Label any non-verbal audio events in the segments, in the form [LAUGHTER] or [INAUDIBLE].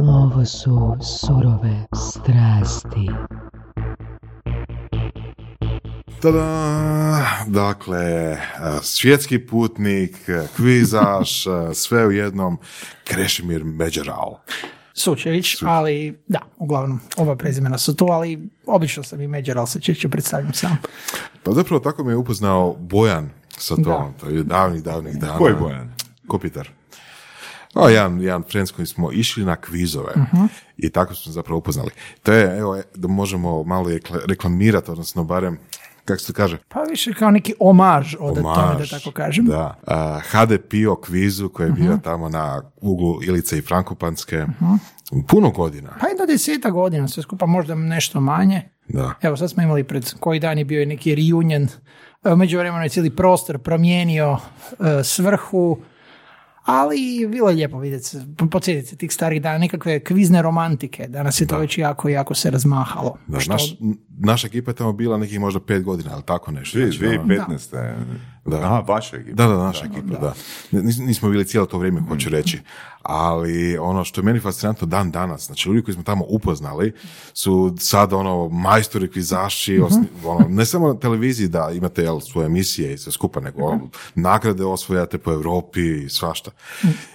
Ovo su surove strasti. Tada! Dakle, svjetski putnik, kvizaš, [LAUGHS] sve u jednom, Krešimir Međeral. Sučević, ali da, uglavnom, oba prezimena su tu, ali obično sam i Međeral se češće predstavljam sam. Pa zapravo tako me je upoznao Bojan sa to, to je davnih, davnih dana. Koji Bojan? Kopitar. O, jedan, jedan friend s kojim smo išli na kvizove Mhm. i tako smo zapravo upoznali. To je, evo, da možemo malo rekla- reklamirati, odnosno barem, kako se to kaže? Pa više kao neki omaž od tome, da Omaž, tako kažem. Da. A, HD Pio kvizu koji je bio tamo na uglu Ilice i Frankopanske. Puno godina. Pa i do deseta godina, sve skupa možda nešto manje. Da. Evo sad smo imali pred koji dan je bio neki reunion. U međuvremenu je cijeli prostor promijenio e, svrhu, ali bilo je lijepo vidjeti se, podsjetiti se tih starih dana, nekakve kvizne romantike. Danas je to već jako, jako se razmahalo. Da, Što- naš, naša ekipa je tamo bila nekih možda pet godina, ali tako nešto. Dvije- Znači, ono- 2015. Da. Aha, vaša ekipa. Da, da, naša ekipa, da. Nis- Nismo bili cijelo to vrijeme, hoću reći. Ali ono što je meni fascinantno dan danas, znači ljudi koji smo tamo upoznali su sad ono majstori kvizaši, osni- ono, ne samo na televiziji da imate jel, svoje emisije i sve skupa, nego ono, nagrade osvojate po Europi i svašta.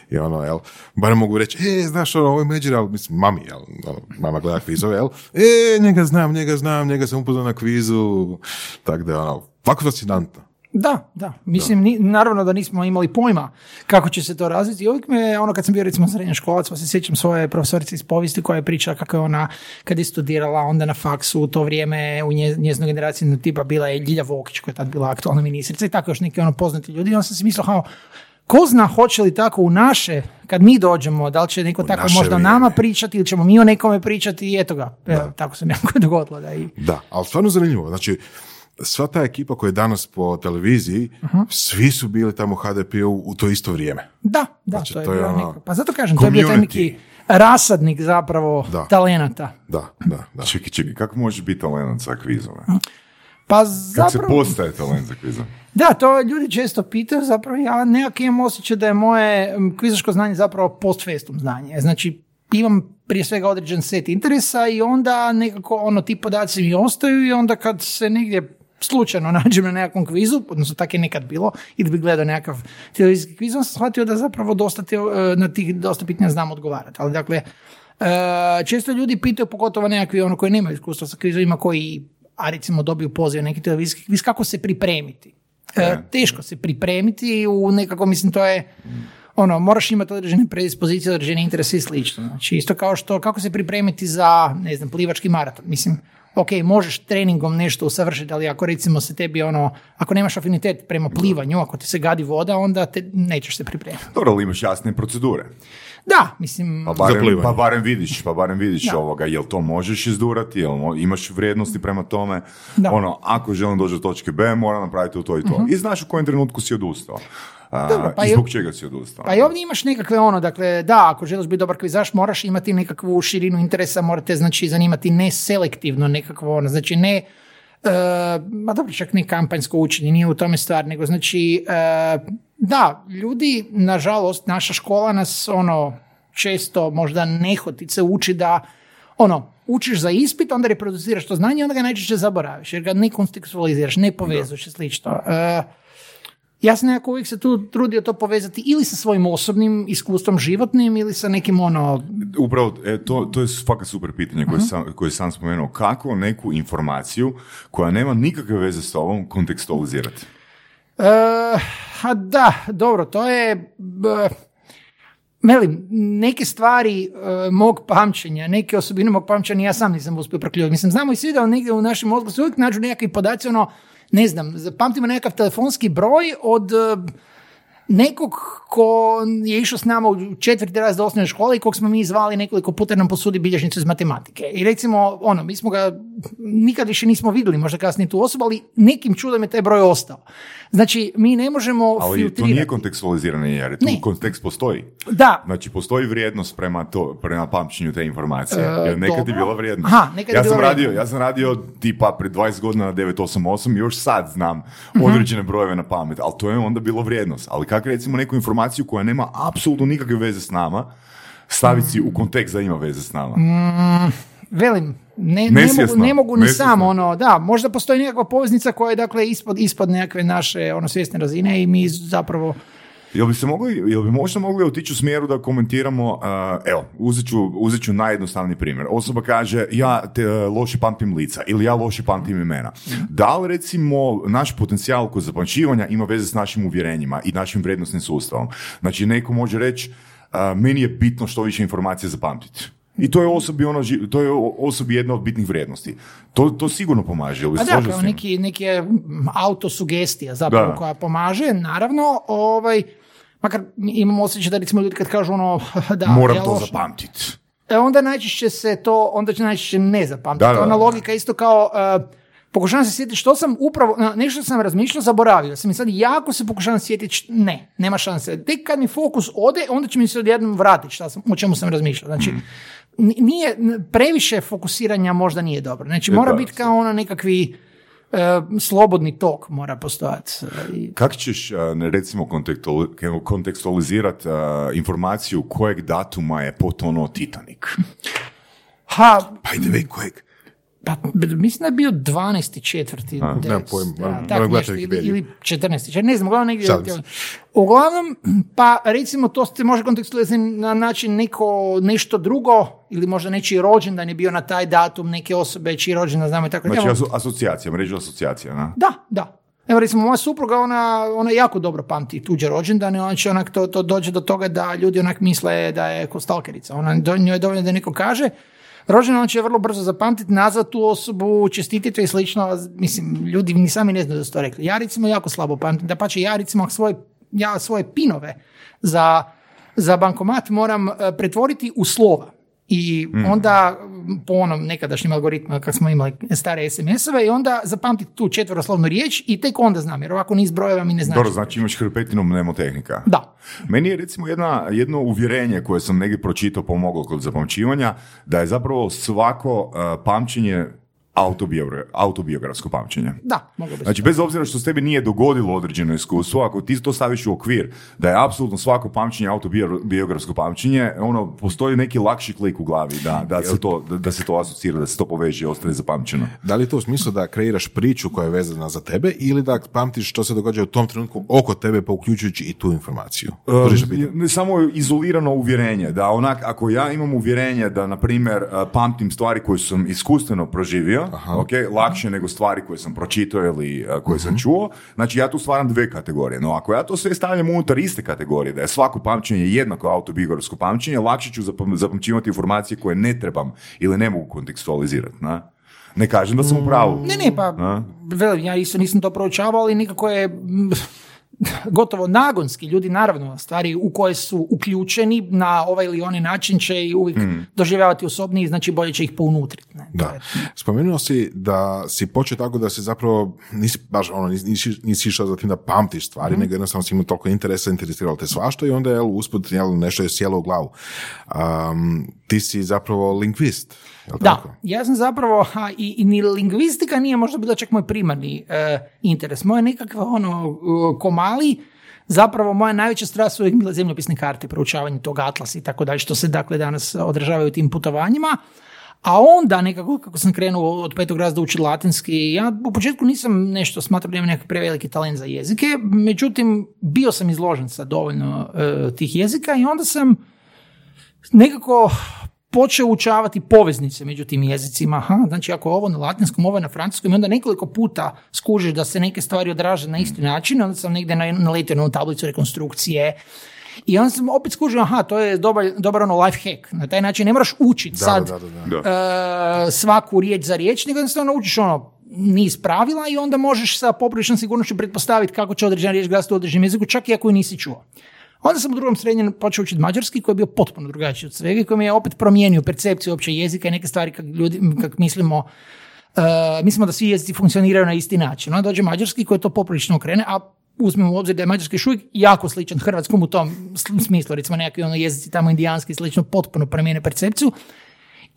I ono, jel, barem mogu reći, e, znaš, ono, ovo je Međer, ali mislim, mami, jel, ono, mama gleda kvizove, jel, e, njega znam, njega znam, njega sam upoznao na kvizu, tako da, ono, ovako fascinantno. Da, da. Mislim, ni- naravno da nismo imali pojma kako će se to razviti. I uvijek me, ono kad sam bio recimo srednja školac, pa se sjećam svoje profesorice iz povijesti koja je pričala kako je ona, kad je studirala onda na faksu u to vrijeme u nje, njezinoj generaciji no, tipa bila je Ljilja Vokić koja je tad bila aktualna ministrica i tako još neki ono poznati ljudi. I onda sam si mislio kao, ko zna hoće li tako u naše, kad mi dođemo, da li će neko tako naše možda vrijeme. nama pričati ili ćemo mi o nekome pričati i eto ga. Evo, tako se nekako [LAUGHS] dogodilo da i... Da, ali stvarno zanimljivo. Znači, sva ta ekipa koja je danas po televiziji, svi su bili tamo u HDP-u u to isto vrijeme. Da, da, Znači, to je, to je bio ono neko- Pa zato kažem, to je bio taj community. neki rasadnik zapravo Da. talenata. Da, da, da. Čekaj, čekaj, kako možeš biti talent za kvizove? Pa Kako se zapravo, postaje talent za kvizove? da, to ljudi često pitaju, zapravo ja nekak imam osjećaj da je moje kvizaško znanje zapravo post festum znanje. Znači, imam prije svega određen set interesa i onda nekako ono ti podaci mi ostaju i onda kad se negdje slučajno nađem na nekakvom kvizu, odnosno tako je nekad bilo, ili bi gledao nekakav televizijski kviz, onda sam shvatio da zapravo dosta te, e, na tih dosta pitanja znam odgovarati. Ali dakle, e, često ljudi pitaju, pogotovo nekakvi ono koji nemaju iskustva sa kvizovima, koji, a recimo dobiju poziv neki televizijski kviz, kako se pripremiti. E, teško se pripremiti u nekako, mislim, to je ono, moraš imati određene predispozicije, određene interese i slično. Znači, isto kao što, kako se pripremiti za, ne znam, plivački maraton. Mislim, ok, možeš treningom nešto usavršiti, ali ako recimo se tebi ono, ako nemaš afinitet prema plivanju, ako ti se gadi voda, onda te nećeš se pripremiti. Dobro, ali imaš jasne procedure. Da, mislim, Pa barem, plivanje. pa barem vidiš, pa barem vidiš Da. ovoga, jel to možeš izdurati, jel mo- imaš vrijednosti prema tome. Da. Ono, ako želim doći do točke B, moram napraviti to i to. I znaš u kojem trenutku si odustao. A. Dobro, pa I i- zbog čega si odustao. Pa i ovdje imaš nekakve ono, dakle, da, ako želiš biti dobar kvizaš, moraš imati nekakvu širinu interesa, morate, znači, zanimati ne selektivno nekakvo ono, znači ne, e, ma dobro, čak ne kampanjsko učenje, nije u tome stvar, nego znači, e, da, ljudi, nažalost, naša škola nas, ono, često možda nehotice uči da, ono, učiš za ispit, onda reproduciraš to znanje, onda ga najčešće zaboraviš, jer ga ne kontekstualiziraš, ne povezuješ i slično. E, ja sam nekako uvijek se tu trudio to povezati ili sa svojim osobnim iskustvom životnim ili sa nekim ono... Upravo, e, to, to je fakat super pitanje koje, Mhm. sam, koje sam spomenuo. Kako neku informaciju koja nema nikakve veze s tobom kontekstualizirati? E, a da, dobro, to je... b- Velim, neke stvari e, mog pamćenja, neke osobine mog pamćenja ja sam nisam uspio proključiti. Mislim, znamo i svi da negdje u našem mozgu se uvijek nađu nekakvi podaci, ono, ne znam, pamtimo nekakav telefonski broj od e, nekog ko je išao s nama u četvrti razred osnovne škole i kog smo mi zvali nekoliko puta nam posudi bilježnicu iz matematike. I recimo, ono, mi smo ga nikad više nismo vidjeli, možda kasnije tu osobu, ali nekim čudom je taj broj ostao. Znači, mi ne možemo Ali to filtrirati. nije kontekstualiziranje jer tu Ne. kontekst postoji. Da, Znači, postoji vrijednost prema, to, prema pamćenju te informacije. jer nekad je E, dobro. bila vrijednost. Aha, nekad je ja, sam bila radio, ja sam radio tipa pred 20 godina na 988 i još sad znam Mhm. određene brojeve na pamet, ali to je onda bilo vrijednost. Ali kako recimo neku informaciju koja nema apsolutno nikakve veze s nama, staviti si u kontekst da ima veze s nama. Velim, ne, ne, mogu, ne mogu ni sam, ono, da, možda postoji nekakva poveznica koja je, dakle, ispod, ispod nekakve naše, ono, svjesne razine i mi zapravo, Jel bi se mogli, jel bi možda mogli otići u smjeru da komentiramo, uh, evo, uzet ću, uzet ću najjednostavniji primjer. Osoba kaže, ja te, uh, loše pamtim lica ili ja loše pamtim imena. Da li recimo naš potencijal kod zapamćivanja ima veze s našim uvjerenjima i našim vrijednostnim sustavom? Znači, neko može reći, uh, meni je bitno što više informacija zapamtiti. I to je osobi, ono, to je osobi jedna od bitnih vrijednosti. To, to sigurno pomaže. Jel bi a da, kao neki, neki je autosugestija zapravo Da. koja pomaže, naravno, ovaj, makar imamo osjećaj da recimo ljudi kad kažu ono, [LAUGHS] da, Moram to zapamtiti. E, onda najčešće se to, onda će najčešće ne zapamtiti. Da, da, Ona logika isto kao, uh, pokušavam se sjetiti što sam upravo, nešto sam razmišljao, zaboravio sam i sad jako se pokušavam sjetiti, ne, nema šanse. Tek kad mi fokus ode, onda će mi se odjednom vratiti šta sam, o čemu sam razmišljao. Znači, Mm. Nije, previše fokusiranja možda nije dobro. Znači, mora da, biti kao ono nekakvi e, slobodni tok mora postojati. E, Kako ćeš, ne, recimo, kontekstuali- kontekstualizirati informaciju kojeg datuma je potonuo Titanic? Ha, Pa ide kojeg. Pa, mislim da je bio 12. četvrti. nemam devet- pojma, da, gledati nešto, ili, ili 14. četvrti, ne znam, uglavnom negdje. Uglavnom, pa recimo to se može kontekstualizirati na način neko nešto drugo, ili možda nečiji rođendan je bio na taj datum, neke osobe čiji rođendan znamo i tako Znači, aso- asocijacija, mreža asocijacija, na? Da, da. Evo recimo moja supruga, ona, ona jako dobro pamti tuđe rođendane, ona će onak to, to dođe do toga da ljudi onak misle da je ko stalkerica. Ona njoj je dovoljno da neko kaže rođendan, će vrlo brzo zapamtiti, nazvat tu osobu, čestititi i slično. Mislim, ljudi ni sami ne znaju da su to rekli. Ja recimo jako slabo pamtim, da pa ja recimo svoje, ja svoje pinove za, za bankomat moram e, pretvoriti u slova. I onda m, po onom nekadašnjim algoritmima kad smo imali stare SMS-ove i onda zapamtiti tu četveroslovnu riječ i tek onda znam, jer ovako niz brojeva mi ne znači. Dobro, znači imaš hrpetinu mnemotehnika. Da. Meni je recimo jedna, jedno uvjerenje koje sam negdje pročitao pomoglo kod zapamćivanja, da je zapravo svako uh, pamćenje autobiografsko pamćenje. Da, moglo bi Znači, bez obzira što s tebi nije dogodilo određeno iskustvo, ako ti to staviš u okvir, da je apsolutno svako pamćenje autobiografsko pamćenje, ono, postoji neki lakši klik u glavi da, da, se, to, da, da se to asocira, da se to poveže i ostane zapamćeno. Da li je to u smislu da kreiraš priču koja je vezana za tebe ili da pamtiš što se događa u tom trenutku oko tebe pa uključujući i tu informaciju? Ne samo izolirano uvjerenje, da onak, ako ja imam uvjerenje da, na primjer, uh, pamtim stvari koje sam iskustveno proživio, ok, lakše nego stvari koje sam pročitao ili uh, koje sam čuo, znači ja tu stvaram dve kategorije. No ako ja to sve stavljam unutar iste kategorije, da je svako pamćenje jednako autobiografsko pamćenje, lakše ću zapam- zapamćivati informacije koje ne trebam ili ne mogu kontekstualizirati. Na? Ne kažem da sam u pravu. Ne, ne, pa A? velim, ja isto nisam to proučavao, ali nikako je [LAUGHS] gotovo nagonski. Ljudi naravno stvari u koje su uključeni na ovaj ili onaj način će i uvijek doživljavati osobniji, znači bolje će ih pounutriti. Ne? Da. Spomenuo si da si počeo tako da se zapravo nisi baš ono, nisi, nisi- išao za tim da pamtiš stvari, Mhm. nego jednostavno si imao toliko interesa, interesiralo te svašta i onda je usput jel, nešto je sjelo u glavu. Um, ti si zapravo lingvist, jel Da, tako? ja sam zapravo, a, i, i ni lingvistika nije možda bila čak moj primarni e, interes. Moje nekakve ono, komali, zapravo moja najveća strast su uvijek bile zemljopisne karte, proučavanje tog atlasa i tako dalje, što se dakle danas održavaju tim putovanjima. A onda nekako kako sam krenuo od petog razda učiti latinski, ja u početku nisam nešto smatrao da imam nekakav preveliki talent za jezike, međutim bio sam izložen sa dovoljno e, tih jezika i onda sam nekako počeo učavati poveznice među tim jezicima. Aha, znači ako je ovo na latinskom, ovo je na francuskom i onda nekoliko puta skužiš da se neke stvari odraže na isti način, onda sam negdje na- naletio na tablicu rekonstrukcije i onda sam opet skužio, aha, to je dobar, dobar ono life hack. Na taj način ne moraš učiti sad da, da, da. Da. e, svaku riječ za riječ, nego jednostavno učiš ono niz pravila i onda možeš sa popriličnom sigurnošću pretpostaviti kako će određena riječ glasiti u određenom jeziku, čak i ako ju nisi čuo. Onda sam u drugom srednjem počeo učiti mađarski koji je bio potpuno drugačiji od svega i koji mi je opet promijenio percepciju uopće jezika i neke stvari kak, ljudi, kak mislimo Uh, mislimo da svi jezici funkcioniraju na isti način. Onda dođe mađarski koji to poprilično okrene, a uzmemo u obzir da je mađarski jako sličan hrvatskom u tom sl- smislu, recimo nekakvi ono jezici tamo indijanski slično potpuno promijene percepciju.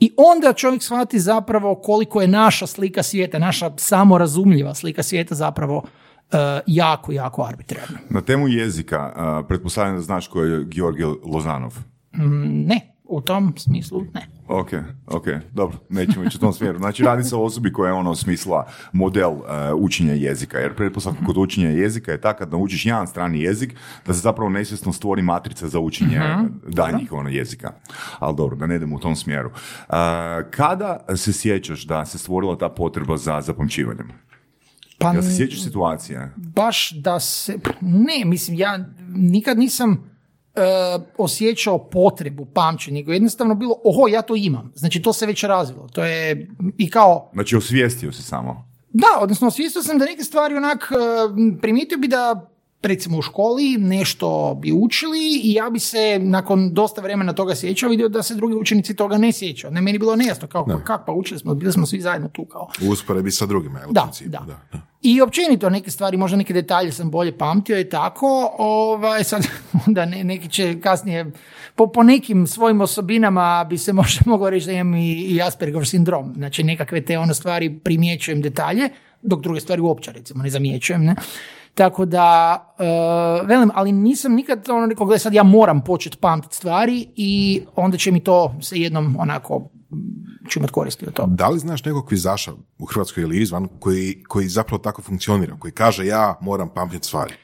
I onda čovjek shvati zapravo koliko je naša slika svijeta, naša samorazumljiva slika svijeta zapravo jako, jako arbitrarna. Na temu jezika, uh, pretpostavljam da znaš ko je Georgij Lozanov. Mm, Ne, u tom smislu ne. Ok, ok, dobro, nećemo ići u tom smjeru. Znači, radi se o osobi koja je ono smisla model uh, učenja jezika, jer pretpostavka kod učenja jezika je ta kad naučiš jedan strani jezik, da se zapravo nesvjesno stvori matrica za učenje danjih ono, jezika. Ali dobro, da ne idemo u tom smjeru. Uh, kada se sjećaš da se stvorila ta potreba za zapamćivanjem? Pa Jel se sjećaš situacije? baš da se, ne, mislim, ja nikad nisam e, osjećao potrebu pamćenja, nego jednostavno bilo, oho, ja to imam. Znači, to se već razvilo. To je i kao, Znači, osvijestio si samo. da, odnosno osvijestio sam da neke stvari onak, e, primijetio bi da recimo u školi nešto bi učili i ja bi se nakon dosta vremena toga sjećao vidio da se drugi učenici toga ne sjećaju. Ne, meni bilo nejasno kao, pa kak, pa učili smo, bili smo svi zajedno tu kao. U usporedbi sa drugima, jel, u Da, principu, da. da, da. I općenito neke stvari, možda neke detalje sam bolje pamtio i tako, ovaj, sad [LAUGHS] onda ne, neki će kasnije, po, po nekim svojim osobinama bi se [LAUGHS] možda moglo reći da imam i, i sindrom, znači nekakve te ono stvari primjećujem detalje, dok druge stvari uopće recimo ne zamjećujem, ne. Tako da, eh, velim, ali nisam nikad ono rekao, gle sad ja moram početi pamtiti stvari i onda će mi to se jednom onako, ću imat koristi od toga. Da li znaš nekog kvizaša u Hrvatskoj ili izvan koji, koji zapravo tako funkcionira, koji kaže ja moram pamtiti stvari?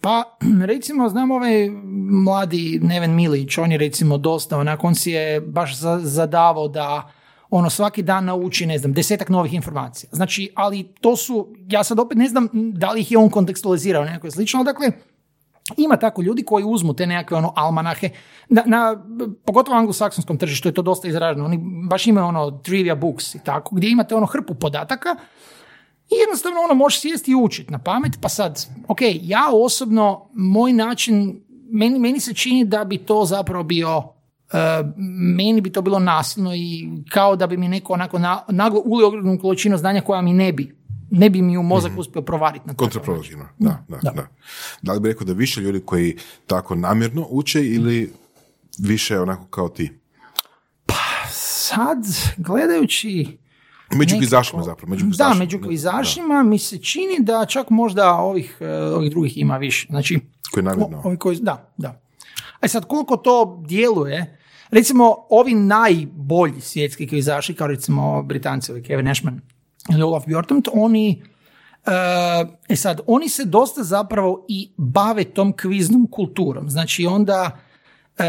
Pa, [CLEARS THROAT] recimo, znam ovaj mladi Neven Milić, on je recimo dosta, onako, on si je baš za- zadavao da ono svaki dan nauči, ne znam, desetak novih informacija. Znači, ali to su, ja sad opet ne znam da li ih je on kontekstualizirao nekako slično, ali dakle, ima tako ljudi koji uzmu te nekakve ono almanahe, na, na pogotovo anglosaksonskom tržištu je to dosta izraženo, oni baš imaju ono trivia books i tako, gdje imate ono hrpu podataka i jednostavno ono možeš sjesti i učiti na pamet, pa sad, ok, ja osobno, moj način, meni, meni se čini da bi to zapravo bio, e, meni bi to bilo nasilno i kao da bi mi neko onako na, naglo ulio količinu znanja koja mi ne bi, ne bi mi u mozak uspio provariti na. Kontraproduktivno, da, da, da, Da. da. li bi rekao da više ljudi koji tako namjerno uče ili više onako kao ti? Sad, gledajući... Među kvizašima zapravo, među Da, među kvizašima mi se čini da čak možda ovih, e, ovih drugih ima više. Znači, Koji namjerno. ovi koji, da, da. A sad, koliko to djeluje, recimo, ovi najbolji svjetski kvizaši, kao recimo Britanci, ovaj Kevin Ashman ili Olaf Bjortomt, oni e, E sad, oni se dosta zapravo i bave tom kviznom kulturom. Znači onda, e,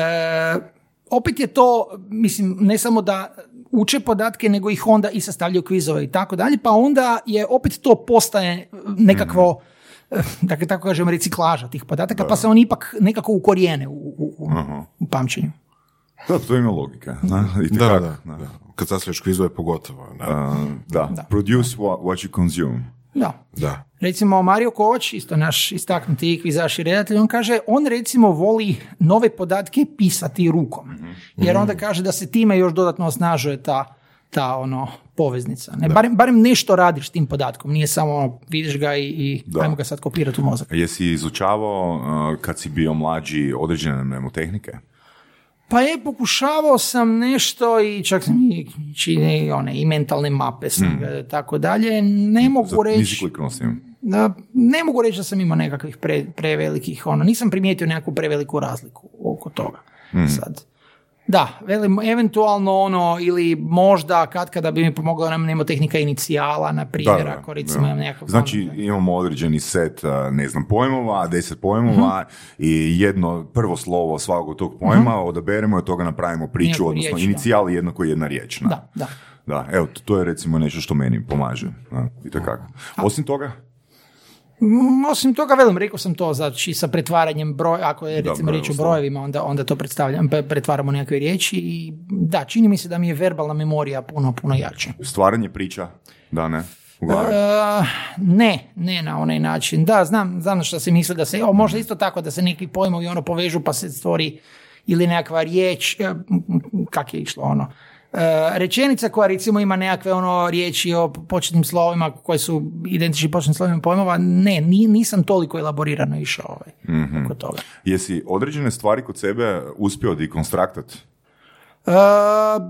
opet je to, mislim, ne samo da uče podatke, nego ih onda i sastavljaju kvizove i tako dalje, pa onda je opet to postaje nekakvo, eh, dakle tako kažem, reciklaža tih podataka, pa se oni ipak nekako ukorijene u, u, u, u pamćenju. Da, [LAUGHS] to ima logika. Da, Da, itekako, da, da. Kad sastavljaš kvizove pogotovo. Da. Uh, da. produce what, what you consume. Da. da. Recimo Mario Kovač, isto naš istaknuti kvizaš i redatelj, on kaže, on recimo voli nove podatke pisati rukom. Jer onda kaže da se time još dodatno osnažuje ta, ta ono, poveznica. Ne? Barem, barem nešto radiš s tim podatkom, nije samo ono, vidiš ga i, i Da. ajmo ga sad kopirati u mozak. Jesi izučavao uh, kad si bio mlađi određene mnemotehnike? Pa je, pokušavao sam nešto i čak sam i čini one i mentalne mape sam ga, tako dalje. Ne mogu Zato reći... Da, ne mogu reći da sam imao nekakvih pre, prevelikih, ono, nisam primijetio nekakvu preveliku razliku oko toga. Sad. Da, velim, eventualno ono, ili možda kad kada bi mi pomogla nam nemotehnika inicijala, na primjer, ako recimo imam nekakav... Znači imamo određeni set, ne znam, pojmova, deset pojmova Mhm. i jedno prvo slovo svakog tog pojma, odaberemo i od toga napravimo priču, odnosno riječ, inicijal je jednako jedna riječ. na. Da, da. Da, evo, to- je recimo nešto što meni pomaže. Da, i tako. Osim toga, Osim toga, velim, rekao sam to, znači sa pretvaranjem broja, ako je recimo riječ o brojevima, onda, onda to predstavljam, pre- pretvaramo nekakve riječi i da, čini mi se da mi je verbalna memorija puno, puno jača. stvaranje priča, da ne, u glavi. E, ne, ne na onaj način. Da, znam, znam na što se misli da se, o, možda isto tako da se neki pojmovi ono povežu pa se stvori ili nekakva riječ, e, kak je išlo ono, rečenica koja recimo ima nekakve ono riječi o početnim slovima koje su identični početnim slovima pojmova, ne, ni- nisam toliko elaborirano išao ovaj, oko toga. Jesi određene stvari kod sebe uspio dekonstraktat? E,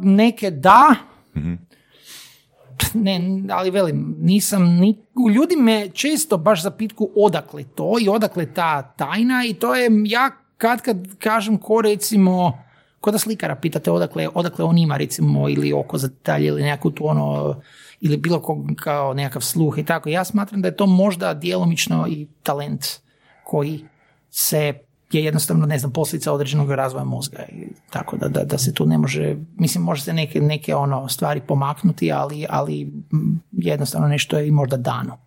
neke da, ne, ali velim, nisam, ni, ljudi me često baš zapitku odakle to i odakle ta tajna i to je, ja kad kad kažem ko recimo Ko da slikara pitate odakle, odakle on ima recimo ili oko za detalje ili nekakvu tu ono ili bilo kog kao nekakav sluh i tako. Ja smatram da je to možda djelomično i talent koji se je jednostavno, ne znam, posljedica određenog razvoja mozga. I tako da, da, da se tu ne može, mislim, može se neke, neke ono stvari pomaknuti, ali, ali jednostavno nešto je i možda dano.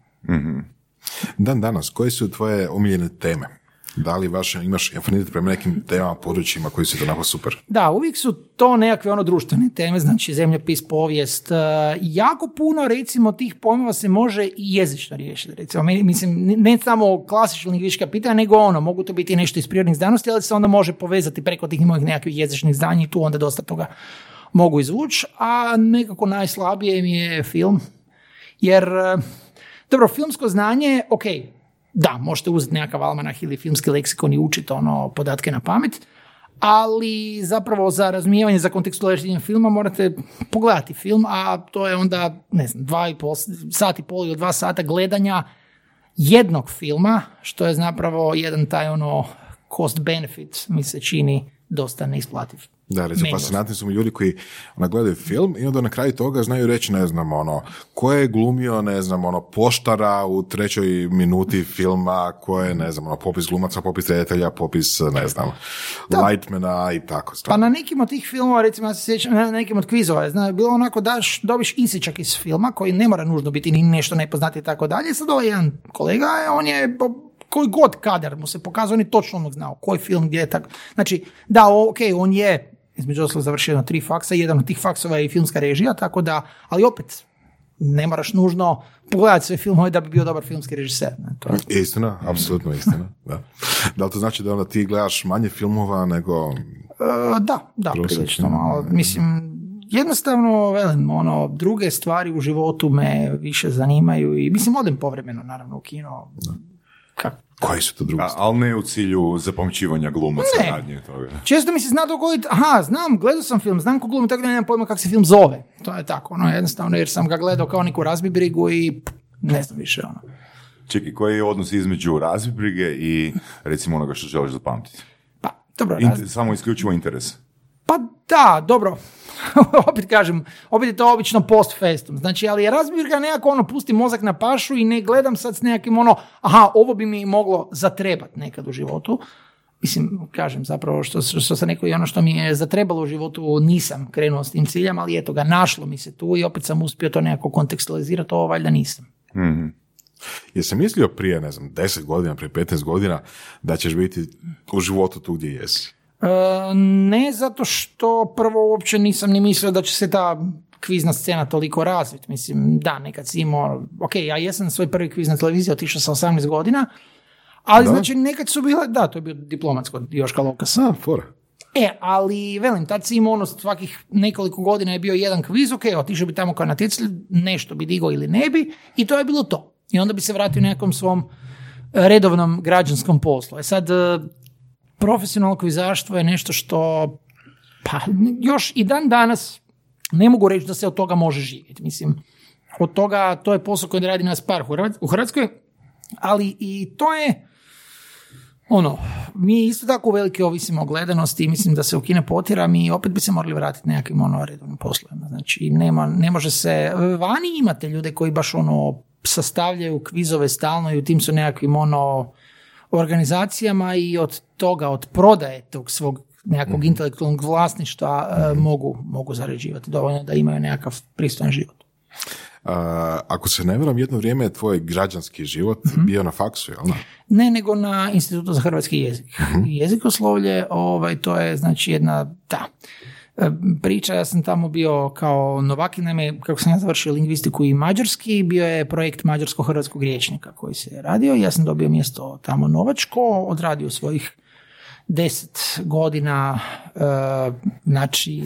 Dan danas, koje su tvoje omiljene teme? Da li vaše, imaš afinitet prema nekim temama, područjima koji su ti onako super? Da, uvijek su to nekakve ono društvene teme, znači zemljopis, povijest. e, Jako puno recimo tih pojmova se može i jezično riješiti. Recimo, mislim, ne samo klasična lingvistička pitanja, nego ono, mogu to biti nešto iz prirodnih znanosti, ali se onda može povezati preko tih mojih nekakvih jezičnih znanja i tu onda dosta toga mogu izvući. A nekako najslabije mi je film, jer e, dobro, filmsko znanje, ok, da, možete uzeti nekakav almanah ili filmski leksikon i učiti ono podatke na pamet, ali zapravo za razumijevanje, za kontekstualiziranje filma morate pogledati film, a to je onda, ne znam, dva i pol, sat i pol ili dva sata gledanja jednog filma, što je zapravo jedan taj ono cost benefit mi se čini dosta neisplativ. Da, recimo, fascinantni su mi ljudi koji ona, gledaju film i onda na kraju toga znaju reći, ne znam, ono, ko je glumio, ne znam, ono, poštara u trećoj minuti filma, ko je, ne znam, ono, popis glumaca, popis redatelja, popis, ne znam, lightmana i tako. Pa stvarno. na nekim od tih filmova, recimo ja se sjećam, na nekim od kvizova, zna, bilo onako daš, dobiš isičak iz filma koji ne mora nužno biti ni nešto nepoznati i tako dalje. Sad ovaj jedan kolega, on je koji god kadar mu se pokazao, on je točno ono znao koji film gdje je tako. Znači, da, ok, on je između ostalog završio na tri faksa, jedan od tih faksova je i filmska režija, tako da, ali opet, ne moraš nužno pogledati sve filmove da bi bio dobar filmski režiser. Ne? To je Istina, apsolutno istina. [LAUGHS] Da. da li to znači da onda ti gledaš manje filmova nego... E, da, da, prilično malo. Mislim, jednostavno, velim, ono, druge stvari u životu me više zanimaju i, mislim, odem povremeno, naravno, u kino. Kak- Koji su to drugi? A, ali ne u cilju zapamćivanja glumaca Ne. radnje toga. Često mi se zna dogoditi, aha, znam, gledao sam film, znam ko glumi, tako da nemam pojma kako se film zove. To je tako, ono, jednostavno, jer sam ga gledao kao neku razbibrigu i ne znam više, ono. Čekaj, koji je odnos između razbrige i recimo onoga što želiš zapamtiti? Pa, dobro, Inter- samo isključivo interes. Pa da, dobro. [LAUGHS] opet kažem, opet je to obično post festum. Znači, ali je razbirka nekako ono, pusti mozak na pašu i ne gledam sad s nekakvim ono, aha, ovo bi mi moglo zatrebat nekad u životu. Mislim, kažem zapravo što, što sam rekao i ono što mi je zatrebalo u životu, nisam krenuo s tim ciljem, ali eto ga, našlo mi se tu i opet sam uspio to nekako kontekstualizirati, ovo valjda nisam. Jesam mislio prije, ne znam, 10 godina, prije 15 godina, da ćeš biti u životu tu gdje jesi? E, ne zato što prvo uopće nisam ni mislio da će se ta kvizna scena toliko razviti. Mislim, da, nekad si imao, ok, ja jesam svoj prvi kviz na televiziji otišao sa 18 godina, ali Da? znači nekad su bile, da, to je bio diplomatsko Joška Lokas. A, fora. E, ali velim, tad si imao ono svakih nekoliko godina je bio jedan kviz, ok, otišao bi tamo kao natjecatelj, nešto bi digao ili ne bi, i to je bilo to. I onda bi se vratio nekom svom redovnom građanskom poslu. E sad, profesionalno kvizaštvo je nešto što, pa još i dan danas ne mogu reći da se od toga može živjeti. Mislim, od toga, to je posao koji radi nas par u Hrvat- u Hrvatskoj, ali i to je, ono, mi isto tako velike ovisimo o gledanosti i mislim da se ukine potjera, mi opet bi se morali vratiti nekakvim ono redovnim poslovima. Znači, nema, ne može se, vani imate ljude koji baš ono sastavljaju kvizove stalno i u tim su nekakvim ono organizacijama i od toga, od prodaje tog svog nekakvog intelektualnog vlasništva e, mogu, mogu zarađivati dovoljno da imaju nekakav pristojan život. A, ako se ne varam, jedno vrijeme je tvoj građanski život bio na faksu, jel da? Ne, nego na Institutu za hrvatski jezik. Jezikoslovlje, ovaj, to je znači jedna, da, priča, ja sam tamo bio kao novaki, naime, kako sam ja završio lingvistiku i mađarski, bio je projekt mađarsko-hrvatskog riječnika koji se je radio, ja sam dobio mjesto tamo novačko, odradio svojih deset godina, e, znači,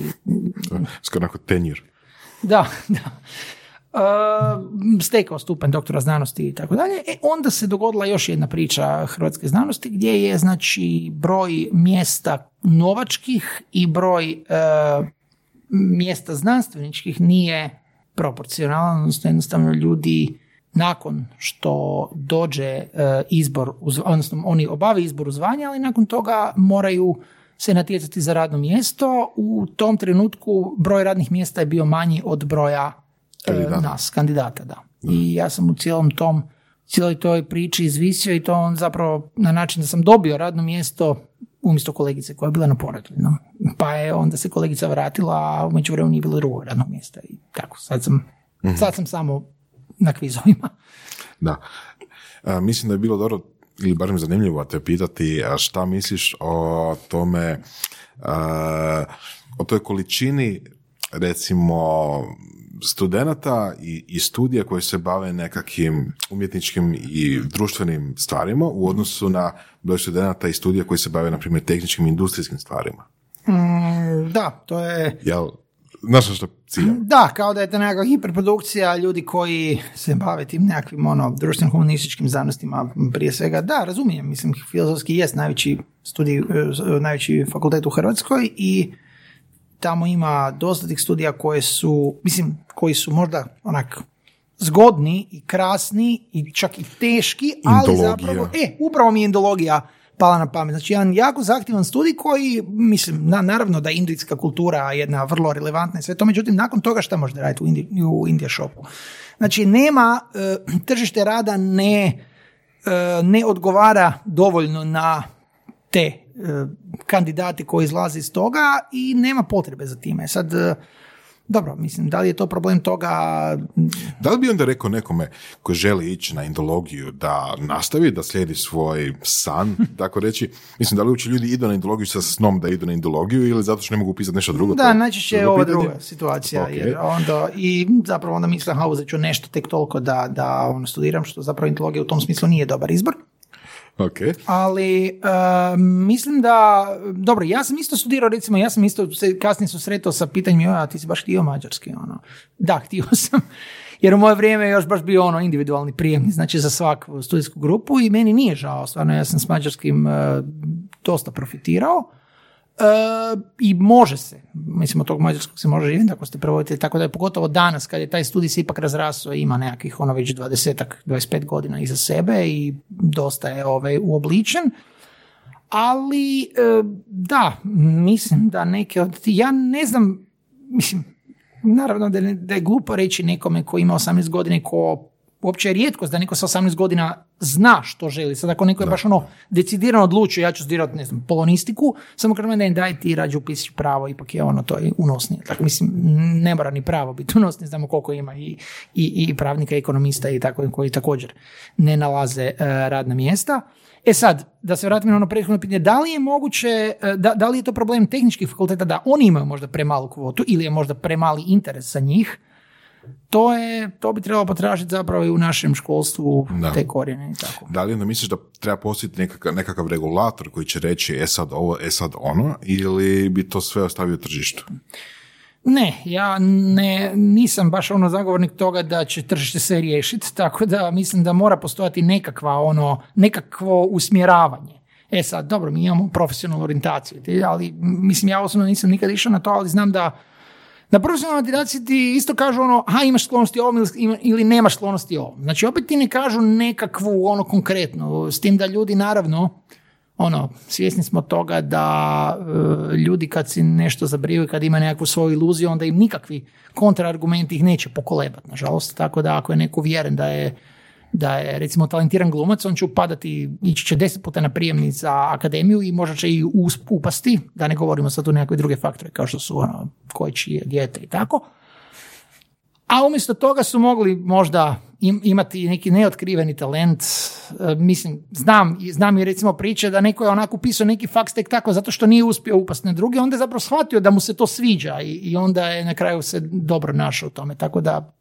Skoro onako tenjir. da, [LAUGHS] da. Uh, stekao stupanj doktora znanosti i tako dalje. E, onda se dogodila još jedna priča hrvatske znanosti gdje je znači broj mjesta novačkih i broj uh, mjesta znanstveničkih nije proporcionalan, odnosno jednostavno ljudi nakon što dođe uh, izbor, odnosno oni obave izbor u ali nakon toga moraju se natjecati za radno mjesto. U tom trenutku broj radnih mjesta je bio manji od broja Kandidata. nas, kandidata, da. I ja sam u cijelom tom, cijeloj toj priči izvisio i to on zapravo na način da sam dobio radno mjesto umjesto kolegice koja je bila na porodiljnom. No. Pa je onda se kolegica vratila, a u međuvremenu nije bilo drugog radnog mjesta. I tako, sad sam, sad sam samo na kvizovima. Da. E, mislim da je bilo dobro, ili barem zanimljivo te pitati a šta misliš o tome, e, o toj količini recimo studenata i, i studija koji se bave nekakvim umjetničkim i društvenim stvarima u odnosu na broj studenata i studija koji se bave, na primjer, tehničkim i industrijskim stvarima. Mm, da, to je... Jel, znaš na što ciljam? Da, kao da je to nekakva hiperprodukcija ljudi koji se bave tim nekakvim ono, društveno humanističkim znanostima prije svega. Da, razumijem, mislim, filozofski jest najveći studij, e, najveći fakultet u Hrvatskoj i tamo ima dosta tih studija koje su, mislim, koji su možda onak zgodni i krasni i čak i teški, ali Indologija. zapravo, e, upravo mi je indologija pala na pamet. Znači, jedan jako zahtjevan studij koji, mislim, na, naravno da je indijska kultura jedna vrlo relevantna i sve to, međutim, nakon toga šta možete raditi u, Indi, u India shopu? Znači, nema, e, tržište rada ne, e, ne odgovara dovoljno na te e, kandidate koji izlaze iz toga i nema potrebe za time. Sad, dobro, mislim, da li je to problem toga Da li bi onda rekao nekome ko želi ići na indologiju da nastavi, da slijedi svoj san, [LAUGHS] tako reći? Mislim, da li uopće ljudi idu na indologiju sa snom da idu na indologiju ili zato što ne mogu upisati nešto drugo? Da, najčešće je ova druga situacija. Ok. Jer onda, I zapravo onda mislim, ha, uzet ću nešto tek toliko da, da ono, studiram, što zapravo indologija u tom smislu nije dobar izbor. Ok. Ali e, mislim da, dobro, ja sam isto studirao, recimo, ja sam isto se kasnije susretao sa pitanjem, "Joj, a ti si baš htio mađarski, ono. Da, htio [LAUGHS] sam, jer u moje vrijeme je još baš bio ono individualni prijemni, znači za svaku studijsku grupu i meni nije žao, stvarno, ja sam s mađarskim e, dosta profitirao. E, I može se, mislim od tog mađarskog se može živjeti ako ste prevoditelj, tako da je pogotovo danas kad je taj studij se ipak razrasao i ima nekakvih ono već 20 25 godina iza sebe i dosta je ovaj, uobličen. Ali e, da, mislim da neke od ja ne znam, mislim, naravno da, ne- da je glupo reći nekome ko ima 18 godina i ko uopće je rijetkost da neko sa 18 godina zna što želi. Sad ako neko je baš ono decidirano odlučio, ja ću studirati, ne znam, polonistiku, samo kad mene daj ti rađe upisiš pravo, ipak je ono to je unosnije. Tako mislim, ne mora ni pravo biti unosnije, znamo koliko ima i, i, i pravnika, i ekonomista i tako koji također ne nalaze e, radna mjesta. E sad, da se vratimo na ono prethodno pitanje, da li je moguće, e, da, da li je to problem tehničkih fakulteta da oni imaju možda premalu kvotu ili je možda premali interes za njih, to je, to bi trebalo potražiti zapravo i u našem školstvu Da. te korijene i tako. Da li onda misliš da treba postojiti nekakav, nekakav regulator koji će reći e sad ovo, e sad ono, ili bi to sve ostavio tržištu? Ne, ja ne, nisam baš ono zagovornik toga da će tržište sve riješiti, tako da mislim da mora postojati nekakva ono, nekakvo usmjeravanje. E sad, dobro, mi imamo profesionalnu orijentaciju, ali mislim ja osobno nisam nikad išao na to, ali znam da na profesionalnoj orijentaciji ti isto kažu ono, ha imaš sklonosti ovom ili, ili nemaš sklonosti ovom. Znači opet ti ne kažu nekakvu ono konkretno, s tim da ljudi naravno ono, svjesni smo toga da e, ljudi kad si nešto zabriju kad ima nekakvu svoju iluziju, onda im nikakvi kontraargumenti ih neće pokolebati, nažalost. Tako da ako je neko uvjeren da je da je recimo talentiran glumac, on će upadati, ići će deset puta na prijemni za akademiju i možda će i upasti, da ne govorimo sad tu nekakve druge faktore kao što su ono, koje čije dijete i tako. A umjesto toga su mogli možda im- imati neki neotkriveni talent. E, mislim, znam, znam i recimo priče da neko je onako pisao neki faks tek tako zato što nije uspio upasti na druge, onda je zapravo shvatio da mu se to sviđa i, i onda je na kraju se dobro našao u tome. Tako da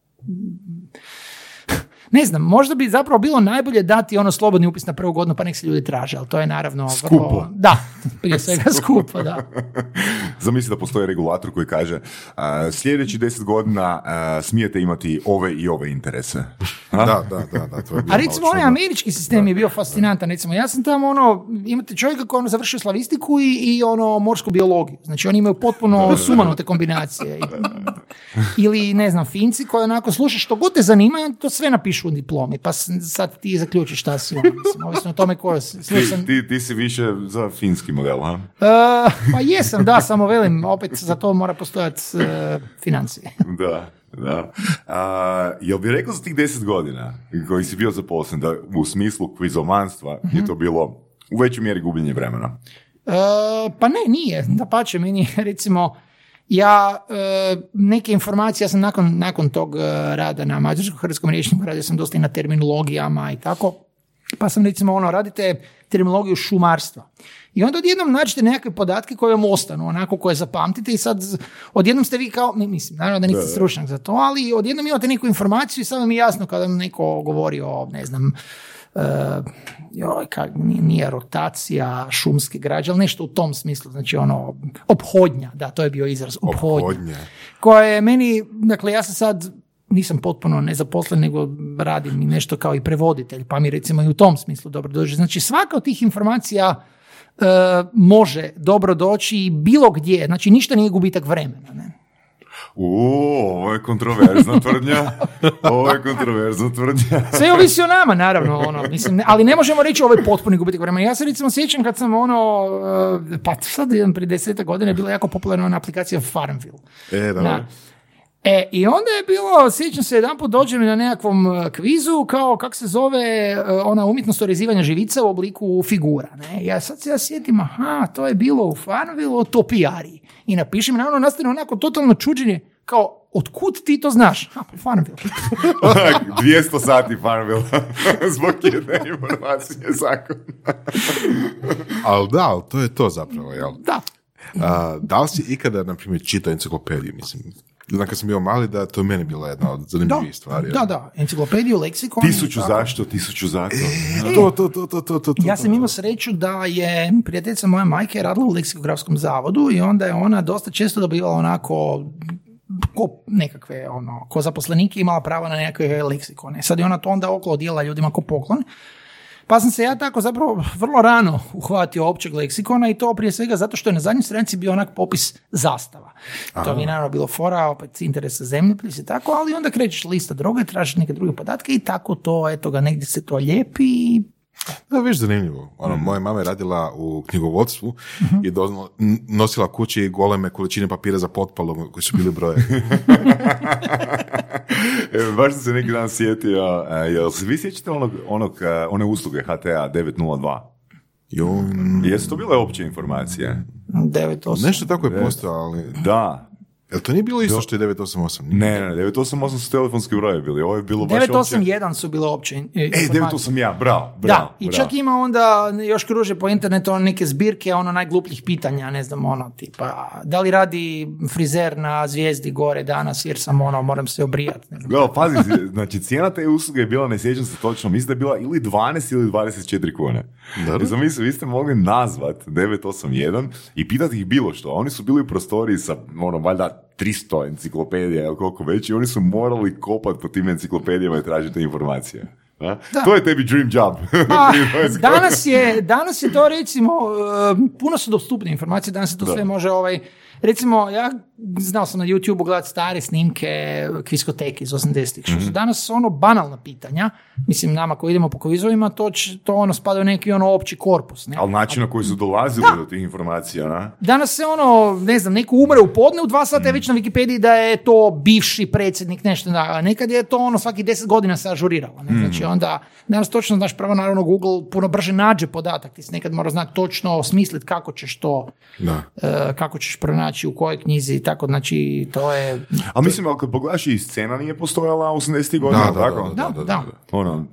ne znam, možda bi zapravo bilo najbolje dati ono slobodni upis na prvu godinu pa nek se ljudi traže, ali to je naravno vrlo- Skupo. Da, prije svega [LAUGHS] skupo, da. Zamisli da postoji regulator koji kaže a, sljedeći deset godina a, smijete imati ove i ove interese. Da, da, da, da, to je bilo A recimo onaj čudno. američki sistem je bio fascinantan. Recimo, ja sam tamo ono, imate čovjeka koji je ono završio slavistiku i, i ono morsku biologiju. Znači oni imaju potpuno sumanute kombinacije. I, [LAUGHS] Ili, ne znam, Finci koji onako slušaš što god te zanima i to sve napišu u diplomi, pa sad ti zaključiš šta si on, mislim, ovisno o tome ko si. Ti, Slušam, ti, ti si više za finski model, ha? E, pa jesam, da, samo velim, opet za to mora postojati e, financije. [LAUGHS] Da, da. A, jel bi rekao za tih deset godina koji si bio zaposlen da u smislu kvizomanstva je to bilo u većoj mjeri gubljenje vremena? E, pa ne, nije. Da pače, meni recimo, ja e, neke informacije, ja sam nakon, nakon tog e, rada na mađarskom hrvatskom rječniku, radio sam dosta i na terminologijama i tako, pa sam recimo ono, radite terminologiju šumarstva. I onda odjednom nađete nekakve podatke koje vam ostanu, onako koje zapamtite i sad odjednom ste vi kao, ne, mislim, naravno da niste stručnjak za to, ali odjednom imate neku informaciju i sad vam je jasno kada vam neko govori o, ne znam, joj, kak, nije, rotacija šumske građe, ali nešto u tom smislu, znači ono, ophodnja, da, to je bio izraz, ophodnja. Ophodnja. Koja je meni, dakle, ja sam sad nisam potpuno nezaposlen, nego radim i nešto kao i prevoditelj, pa mi recimo i u tom smislu dobro dođe. Znači, svaka od tih informacija e, može dobro doći bilo gdje, znači ništa nije gubitak vremena. Ne? Uuu, ovo je kontroverzna tvrdnja. Ovo je kontroverzna tvrdnja. Sve ovisi o nama, naravno, ono, mislim, ne- ali ne možemo reći ovo je potpuni gubitak vremena. Ja se recimo sjećam kad sam ono, e, pa sad jedan prije deseta godina je bila jako popularna ona aplikacija Farmville. E, da. Da. E, i onda je bilo, sjećam se, jedan put dođem na nekakvom e, kvizu, kao kak se zove e, ona umjetnost orezivanja živica u obliku figura. Ne? Ja sad se ja sjetim, aha, to je bilo u Farmville o topijari. I napišem, naravno nastane onako totalno čuđenje, kao, otkud ti to znaš? Ha, pa Farmville. 200 sati Farmville [LAUGHS] zbog jedne informacije zakon. Ali da, ali to je to zapravo, jel? Da. A, da li si ikada, na primjer, čitao enciklopediju, mislim? Znam kad sam bio mali da to je meni bila jedna od zanimljivih stvari. da, da, enciklopediju, leksikon. Tisuću tako. zašto, tisuću zato. To, to, to, to, to, to, to. Ja sam imao sreću da je prijateljica moja majke radila u leksikografskom zavodu i onda je ona dosta često dobivala onako ko nekakve, ono, ko zaposlenike imala pravo na nekakve leksikone. Sad je ona to onda okolo dijela ljudima ko poklon. Pa sam se ja tako zapravo vrlo rano uhvatio općeg leksikona i to prije svega zato što je na zadnjoj stranici bio onak popis zastava. To mi je naravno bilo fora, opet interes za zemljopis i tako, ali onda krećeš lista droge, tražiš neke druge podatke i tako to, eto ga, negdje se to lijepi i Da, viš zanimljivo. Ono, moja mama je radila u knjigovodstvu i dozno- n- nosila kući goleme količine papira za potpalu koji su bili broje. [LAUGHS] E, baš sam se neki dan sjetio, e, jel se vi sjećate onog, onog, one usluge HTA 902? Jo, Jesu to bile opće informacije? 9, nešto tako je postao, ali... Da. Jel to nije bilo isto što je 988? Ne, ne, 988 su telefonski brojevi bili, ovo je bilo baš opće... 981 su bile opće E, informacije. 981, bravo, bravo. Da, i bravo. čak ima onda, još kruže po internetu ono neke zbirke ono najglupljih pitanja, ne znam, ono, tipa, da li radi frizer na zvijezdi gore danas jer sam ono, moram se obrijati, ne znam. Da, pazi, znači cijena te usluge je bila, ne sjećam se točno, mislim da je bila ili 12 ili 24 kune. Dobro. I zamisli, vi ste mogli nazvat 981 i pitati ih bilo što. a Oni su bili u prostoriji sa, ono, valjda 300 enciklopedija ili koliko već i oni su morali kopat po tim enciklopedijama i tražiti informacije. Da? To je tebi dream job. Pa, [LAUGHS] danas je, danas je to recimo, e, puno su dostupne informacije, danas se to sve može ovaj, recimo, ja znao sam na YouTube gledati stare snimke kviskoteke iz 80-ih, što su danas ono banalna pitanja, mislim nama koji idemo po kvizovima, to, će- to ono spada u neki ono opći korpus, ne? Ali način na koji su dolazili do tih informacija, na? Danas se ono, ne znam, neko umre u podne, u dva sata je već na Wikipediji da je to bivši predsjednik, nešto, da, a nekad je to ono svaki deset godina se ažuriralo. Ne? Znači onda, danas točno znaš pravo, naravno Google puno brže nađe podatak, ti si nekad mora znati točno osmisliti kako ćeš to, Da. e, kako ćeš pronaći u kojoj knjizi i tako, znači to je, Ali mislim, kad pogledaš i scena nije postojala 80. godina, Da, da, tako? da, da, da. Ono,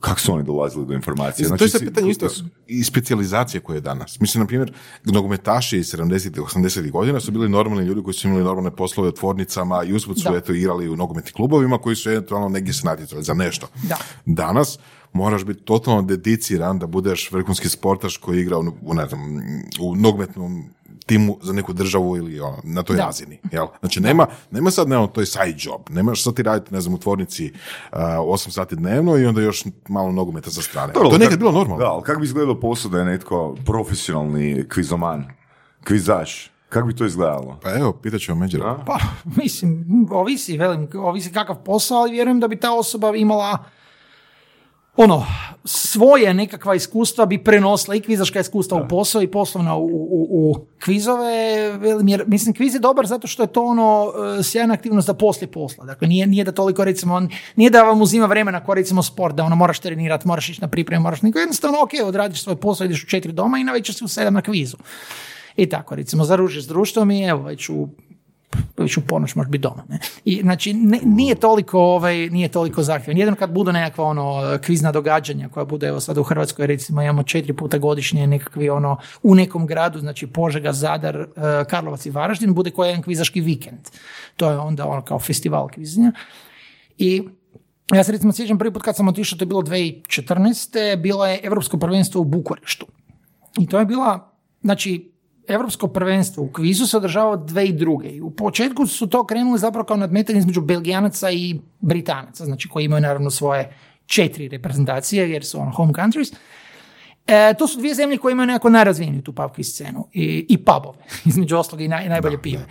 kako su oni dolazili do informacije? Mislim, to je sad si- pitanje isto i specijalizacije koje je danas. Mislim, na primjer, nogometaši iz 70. 80. godina su bili normalni ljudi koji su imali normalne poslove u tvornicama i usput su Da. eto igrali u nogometnim klubovima koji su eventualno negdje se natjecali za nešto. Da. Danas moraš biti totalno dediciran da budeš vrhunski sportaš koji igra u, u, ne znam, u nogometnom timu za neku državu ili ono, na toj Da. razini. [LAUGHS] Jel? Znači, nema, nema sad, ne, to je side job. Nemaš sad ti raditi, ne znam, u tvornici uh, 8 sati dnevno i onda još malo nogometa sa strane. Dobro, to je kak- nekad bilo normalno. Da, ali kako bi izgledao posao da je netko profesionalni kvizoman, kvizaš? Kako bi to izgledalo? Pa evo, pitat Međera. Pa, mislim, ovisi, velim, ovisi kakav posao, ali vjerujem da bi ta osoba imala ono, svoje nekakva iskustva bi prenosila i kvizaška iskustva u posao i poslovna u, u, u kvizove. Jer, mislim, kviz je dobar zato što je to ono e, sjajna aktivnost za poslije posla. Dakle, nije, nije da toliko recimo, nije da vam uzima vremena kao recimo sport, da ono moraš trenirati, moraš ići na pripremu, moraš nego jednostavno, ok, odradiš svoj posao, ideš u četiri doma i na večer si u sedam na kvizu. I tako, recimo, zaružiš s društvom i evo, već u u ponoć možeš biti doma. Ne? I, znači, ne- nije toliko, ovaj, nije toliko zahtjevan. Jedino kad budu nekakva ono, kvizna događanja koja bude, evo sad u Hrvatskoj recimo imamo četiri puta godišnje nekakvi ono, u nekom gradu, znači Požega, Zadar, eh, Karlovac i Varaždin, bude koji jedan kvizaški vikend. To je onda ono kao festival kvizanja. I ja se recimo sjećam prvi put kad sam otišao, to je bilo 2014. Bilo je Europsko prvenstvo u Bukureštu. I to je bila, znači, Europsko prvenstvo u kvizu se održavao dve i druge. U početku su to krenuli zapravo kao nadmetanje između Belgijanaca i Britanaca, znači koji imaju naravno svoje četiri reprezentacije jer su on home countries. E, to su dvije zemlje koje imaju nekako najrazvijeniju tu pub scenu i, i pubove, [LAUGHS] između ostalog i, naj, najbolje pive.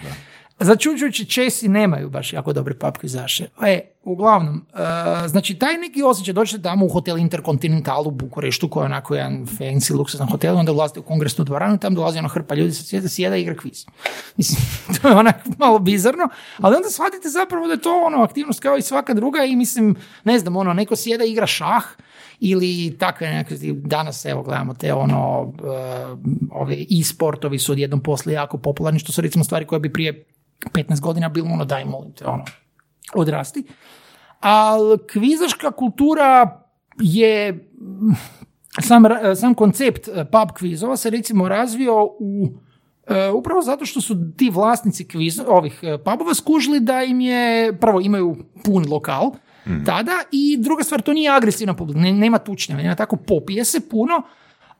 Začuđujući Česi nemaju baš jako dobre pub kvizaše. E, uglavnom, e, znači taj neki osjećaj, dođete tamo u hotel Intercontinental u Bukureštu, koji je onako jedan fancy luksuzan hotel, onda ulazite u kongresnu dvoranu, tam dolazi ono hrpa ljudi, se sjeda, sjeda i igra kviz. Mislim, [LAUGHS] to je onak malo bizarno, ali onda shvatite zapravo da je to ono aktivnost kao i svaka druga i mislim, ne znam, ono, neko sjeda i igra šah, ili takve neke, danas evo gledamo te ono, e, ove e-sportovi su odjednom poslije jako popularni, što su recimo stvari koje bi prije 15 godina bilo ono daj molim te, ono, odrasti. Ali kvizaška kultura je, mm, sam, sam koncept e, pub kvizova se recimo razvio u E, upravo zato što su ti vlasnici kviz, ovih e, pubova skužili da im je, prvo imaju pun lokal tada i druga stvar, to nije agresivna publika, ne- nema tučnjava, nema tako, popije se puno,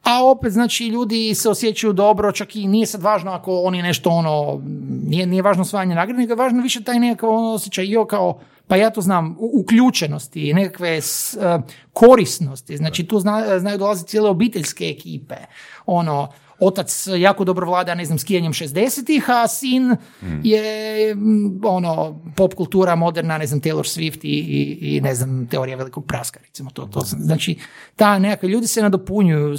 a opet, znači, ljudi se osjećaju dobro, čak i nije sad važno ako oni nešto ono, nije, nije važno osvajanje nagrade, nego je važno više taj nekakav ono osjećaj, jo, kao, pa ja to znam, uključenosti, nekakve s- e, korisnosti, znači tu zna- znaju dolaziti cijele obiteljske ekipe, ono, otac jako dobro vlada, ne znam, skijanjem 60-ih, a sin je mm, ono, pop kultura moderna, ne znam, Taylor Swift i, i, i ne znam, teorija velikog praska, recimo to. to znači, ta nekakve ljudi se nadopunjuju,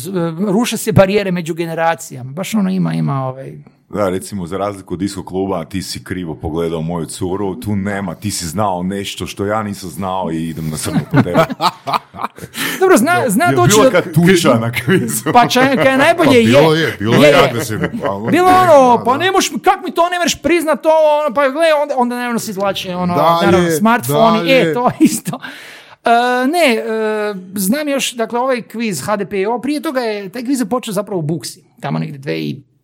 ruše se barijere među generacijama, baš ono ima, ima ovaj, Da, recimo, za razliku od disko kluba, ti si krivo pogledao moju curu, tu nema, ti si znao nešto što ja nisam znao i idem na crnu po tebe. [LAUGHS] Dobro, zna, zna Je doći bila do- kad tuča na kvizu. Pa čak kaj najbolje Pa bilo je. je, bilo je agresivno. Pa, Bilo da, ono, pa ne možeš, kak mi to ne možeš priznat to, ono, pa gle, onda, onda naravno se izvlače, ono, Dalje, naravno, smartfoni, e, to [LAUGHS] isto. E, ne, e, znam još, dakle, ovaj kviz HDPO, prije toga je, taj kviz je počeo zapravo u Buksi, tamo negdje 2005.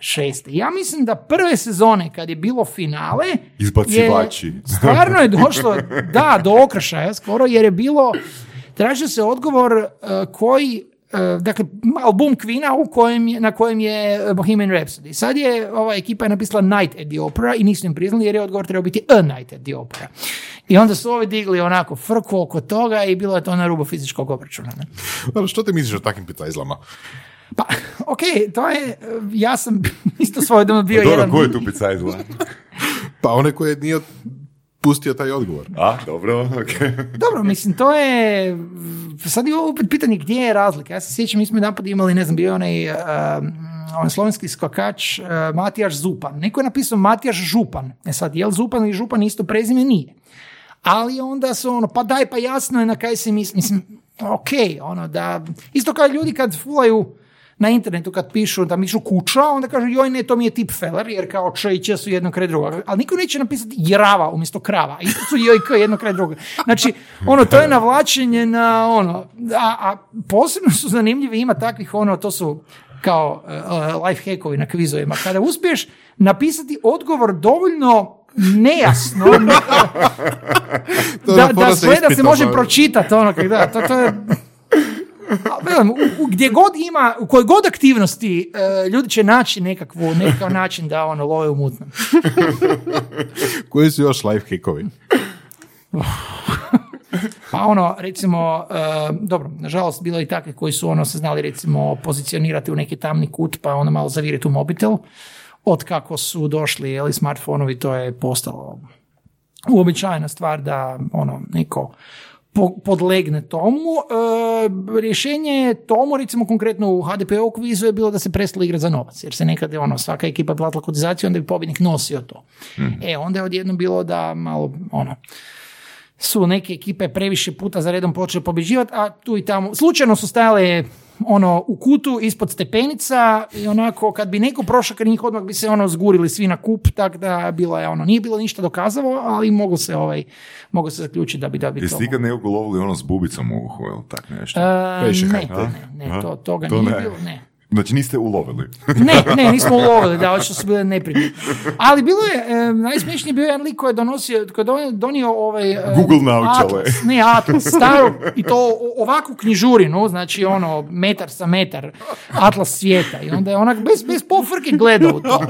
šeste. Ja mislim da prve sezone, kad je bilo finale, Izbacivači. je- stvarno je [LAUGHS] došlo, da, do okršaja skoro, jer je bilo, tražio se odgovor e, koji e, dakle, album Queen u kojem je, na kojem je Bohemian Rhapsody. Sad je ova ekipa je napisala Night at the Opera i nisu im priznali jer je odgovor trebao biti A Night at the Opera. I onda su ovi digli onako frku oko toga i bilo je to na rubu fizičkog obračuna. Ne? Dobro, što ti misliš o takvim pitazlama? Pa, [LAUGHS] ok, to je, e, ja sam [LAUGHS] isto svoj doma bio Dobro, jedan... ko je tu pizza izgleda? [LAUGHS] Pa one koje nije pustio taj odgovor. A, dobro, okej. Dobro, mislim, to je, sad je ovo opet pitanje gdje je razlika. Ja se sjećam, mi smo jedan put imali, ne znam, bio je onaj, uh, onaj slovenski skakač uh, Matijaš Zupan. Neko je napisao Matijaš Župan. E sad, je li Zupan ili Župan isto prezime? Nije. Ali onda su ono, pa daj, pa jasno je na kaj se misli. Mislim, ok, ono da, isto kao ljudi kad fulaju na internetu kad pišu da pišu kuća, onda kažu joj ne, to mi je tip feller, jer kao č i su jedno kraj druga. Ali niko neće napisati jerava umjesto krava. Isto su joj k jedno kraj druga. Znači, ono, to je navlačenje na ono, a, a posebno su zanimljivi, ima takvih ono, to su kao uh, life hackovi na kvizovima. Kada uspiješ napisati odgovor dovoljno nejasno [LAUGHS] da, da sa sve da se može pročitati ono kak da, to, to je u, u gdje god ima, u kojoj god aktivnosti e, ljudi će naći nekakvu, nekakav način da ono love u mutnom. [LAUGHS] Koji su još life hackovi? [LAUGHS] Pa ono, recimo, e, dobro, nažalost bilo je i takve koji su ono se znali recimo pozicionirati u neki tamni kut pa ono malo zaviriti u mobitel. od kako su došli jeli, smartfonovi, to je postalo uobičajena stvar da ono neko podlegne tomu. E, rješenje je tomu, recimo konkretno u HDPO kvizu je bilo da se prestalo igrati za novac, jer se nekad ono, svaka ekipa platila kotizaciju, onda bi pobjednik nosio to. E, onda je odjednom bilo da malo ono, su neke ekipe previše puta za redom počele pobjeđivati, a tu i tamo, slučajno su stajale ono u kutu ispod stepenica i onako kad bi neko prošao kad njih odmah bi se ono zgurili svi na kup, tak da bilo je ono, nije bilo ništa dokazavo, ali mogu se ovaj, mogu se zaključiti da bi da bi Jesi to. ti ikad nekog lovili ono s bubicom u uhu ili tak nešto? E, ne, ne, to, toga To nije ne. bilo, ne. Znači niste ulovili. [LAUGHS] Ne, ne, nismo ulovili, da, očito su bile neprimjetne. Ali bilo je, e, najsmiješniji bio jedan lik koji je donosio, koji je donio, donio ovaj... e, Google naočale. Atlas, ne, Atlas, staru, i to ovakvu knjižurinu, znači ono, metar sa metar, Atlas svijeta. I onda je onak bez, bez pofrke gledao u to.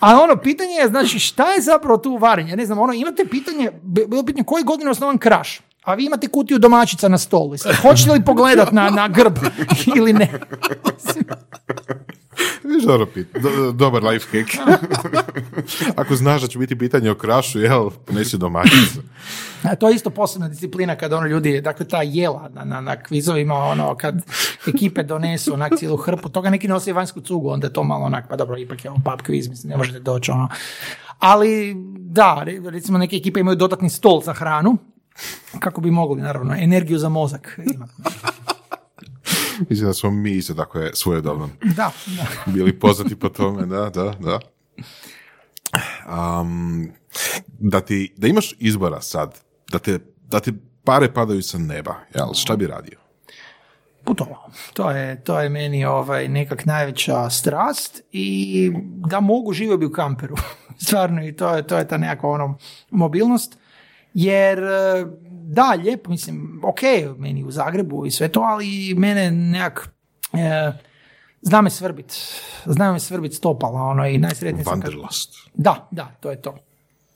A ono, pitanje je, znači, šta je zapravo tu varenje? Ne znam, ono, imate pitanje, bi- bilo pitanje koje godine je osnovan kraš? A vi imate kutiju domaćica na stolu. Hoćete li pogledat na, na grb [LAUGHS] ili ne? Viš dobro do- dobar life hack. [LAUGHS] Ako znaš da će biti pitanje o krašu, jel, nesi domaćicu. A to je isto posebna disciplina kad ono ljudi, dakle ta jela na, na, na kvizovima, ono, kad ekipe donesu onak cijelu hrpu, toga neki nosi vanjsku cugu, onda je to malo onak, pa dobro, ipak je ovo pub kviz, mislim, ne možete doći, ono. Ali, da, re- recimo neke ekipe imaju dodatni stol za hranu, kako bi mogli, naravno, energiju za mozak. [LAUGHS] Mislim da smo mi isto tako je svojedobno Da, da. bili poznati po tome, da, da, da. Um, da, ti, da imaš izbora sad, da, te, da ti pare padaju sa neba, jel, šta bi radio? putovao. To je, to je meni ovaj, nekak najveća strast i da mogu živio bi u kamperu. [LAUGHS] Stvarno i to je, to je ta nekakva ono, mobilnost. Jer e, da, lijepo, mislim, ok, meni u Zagrebu i sve to, ali mene nekak e, zna me svrbit. Zna me svrbit stopala, ono, i najsretniji sam da, da, to je to.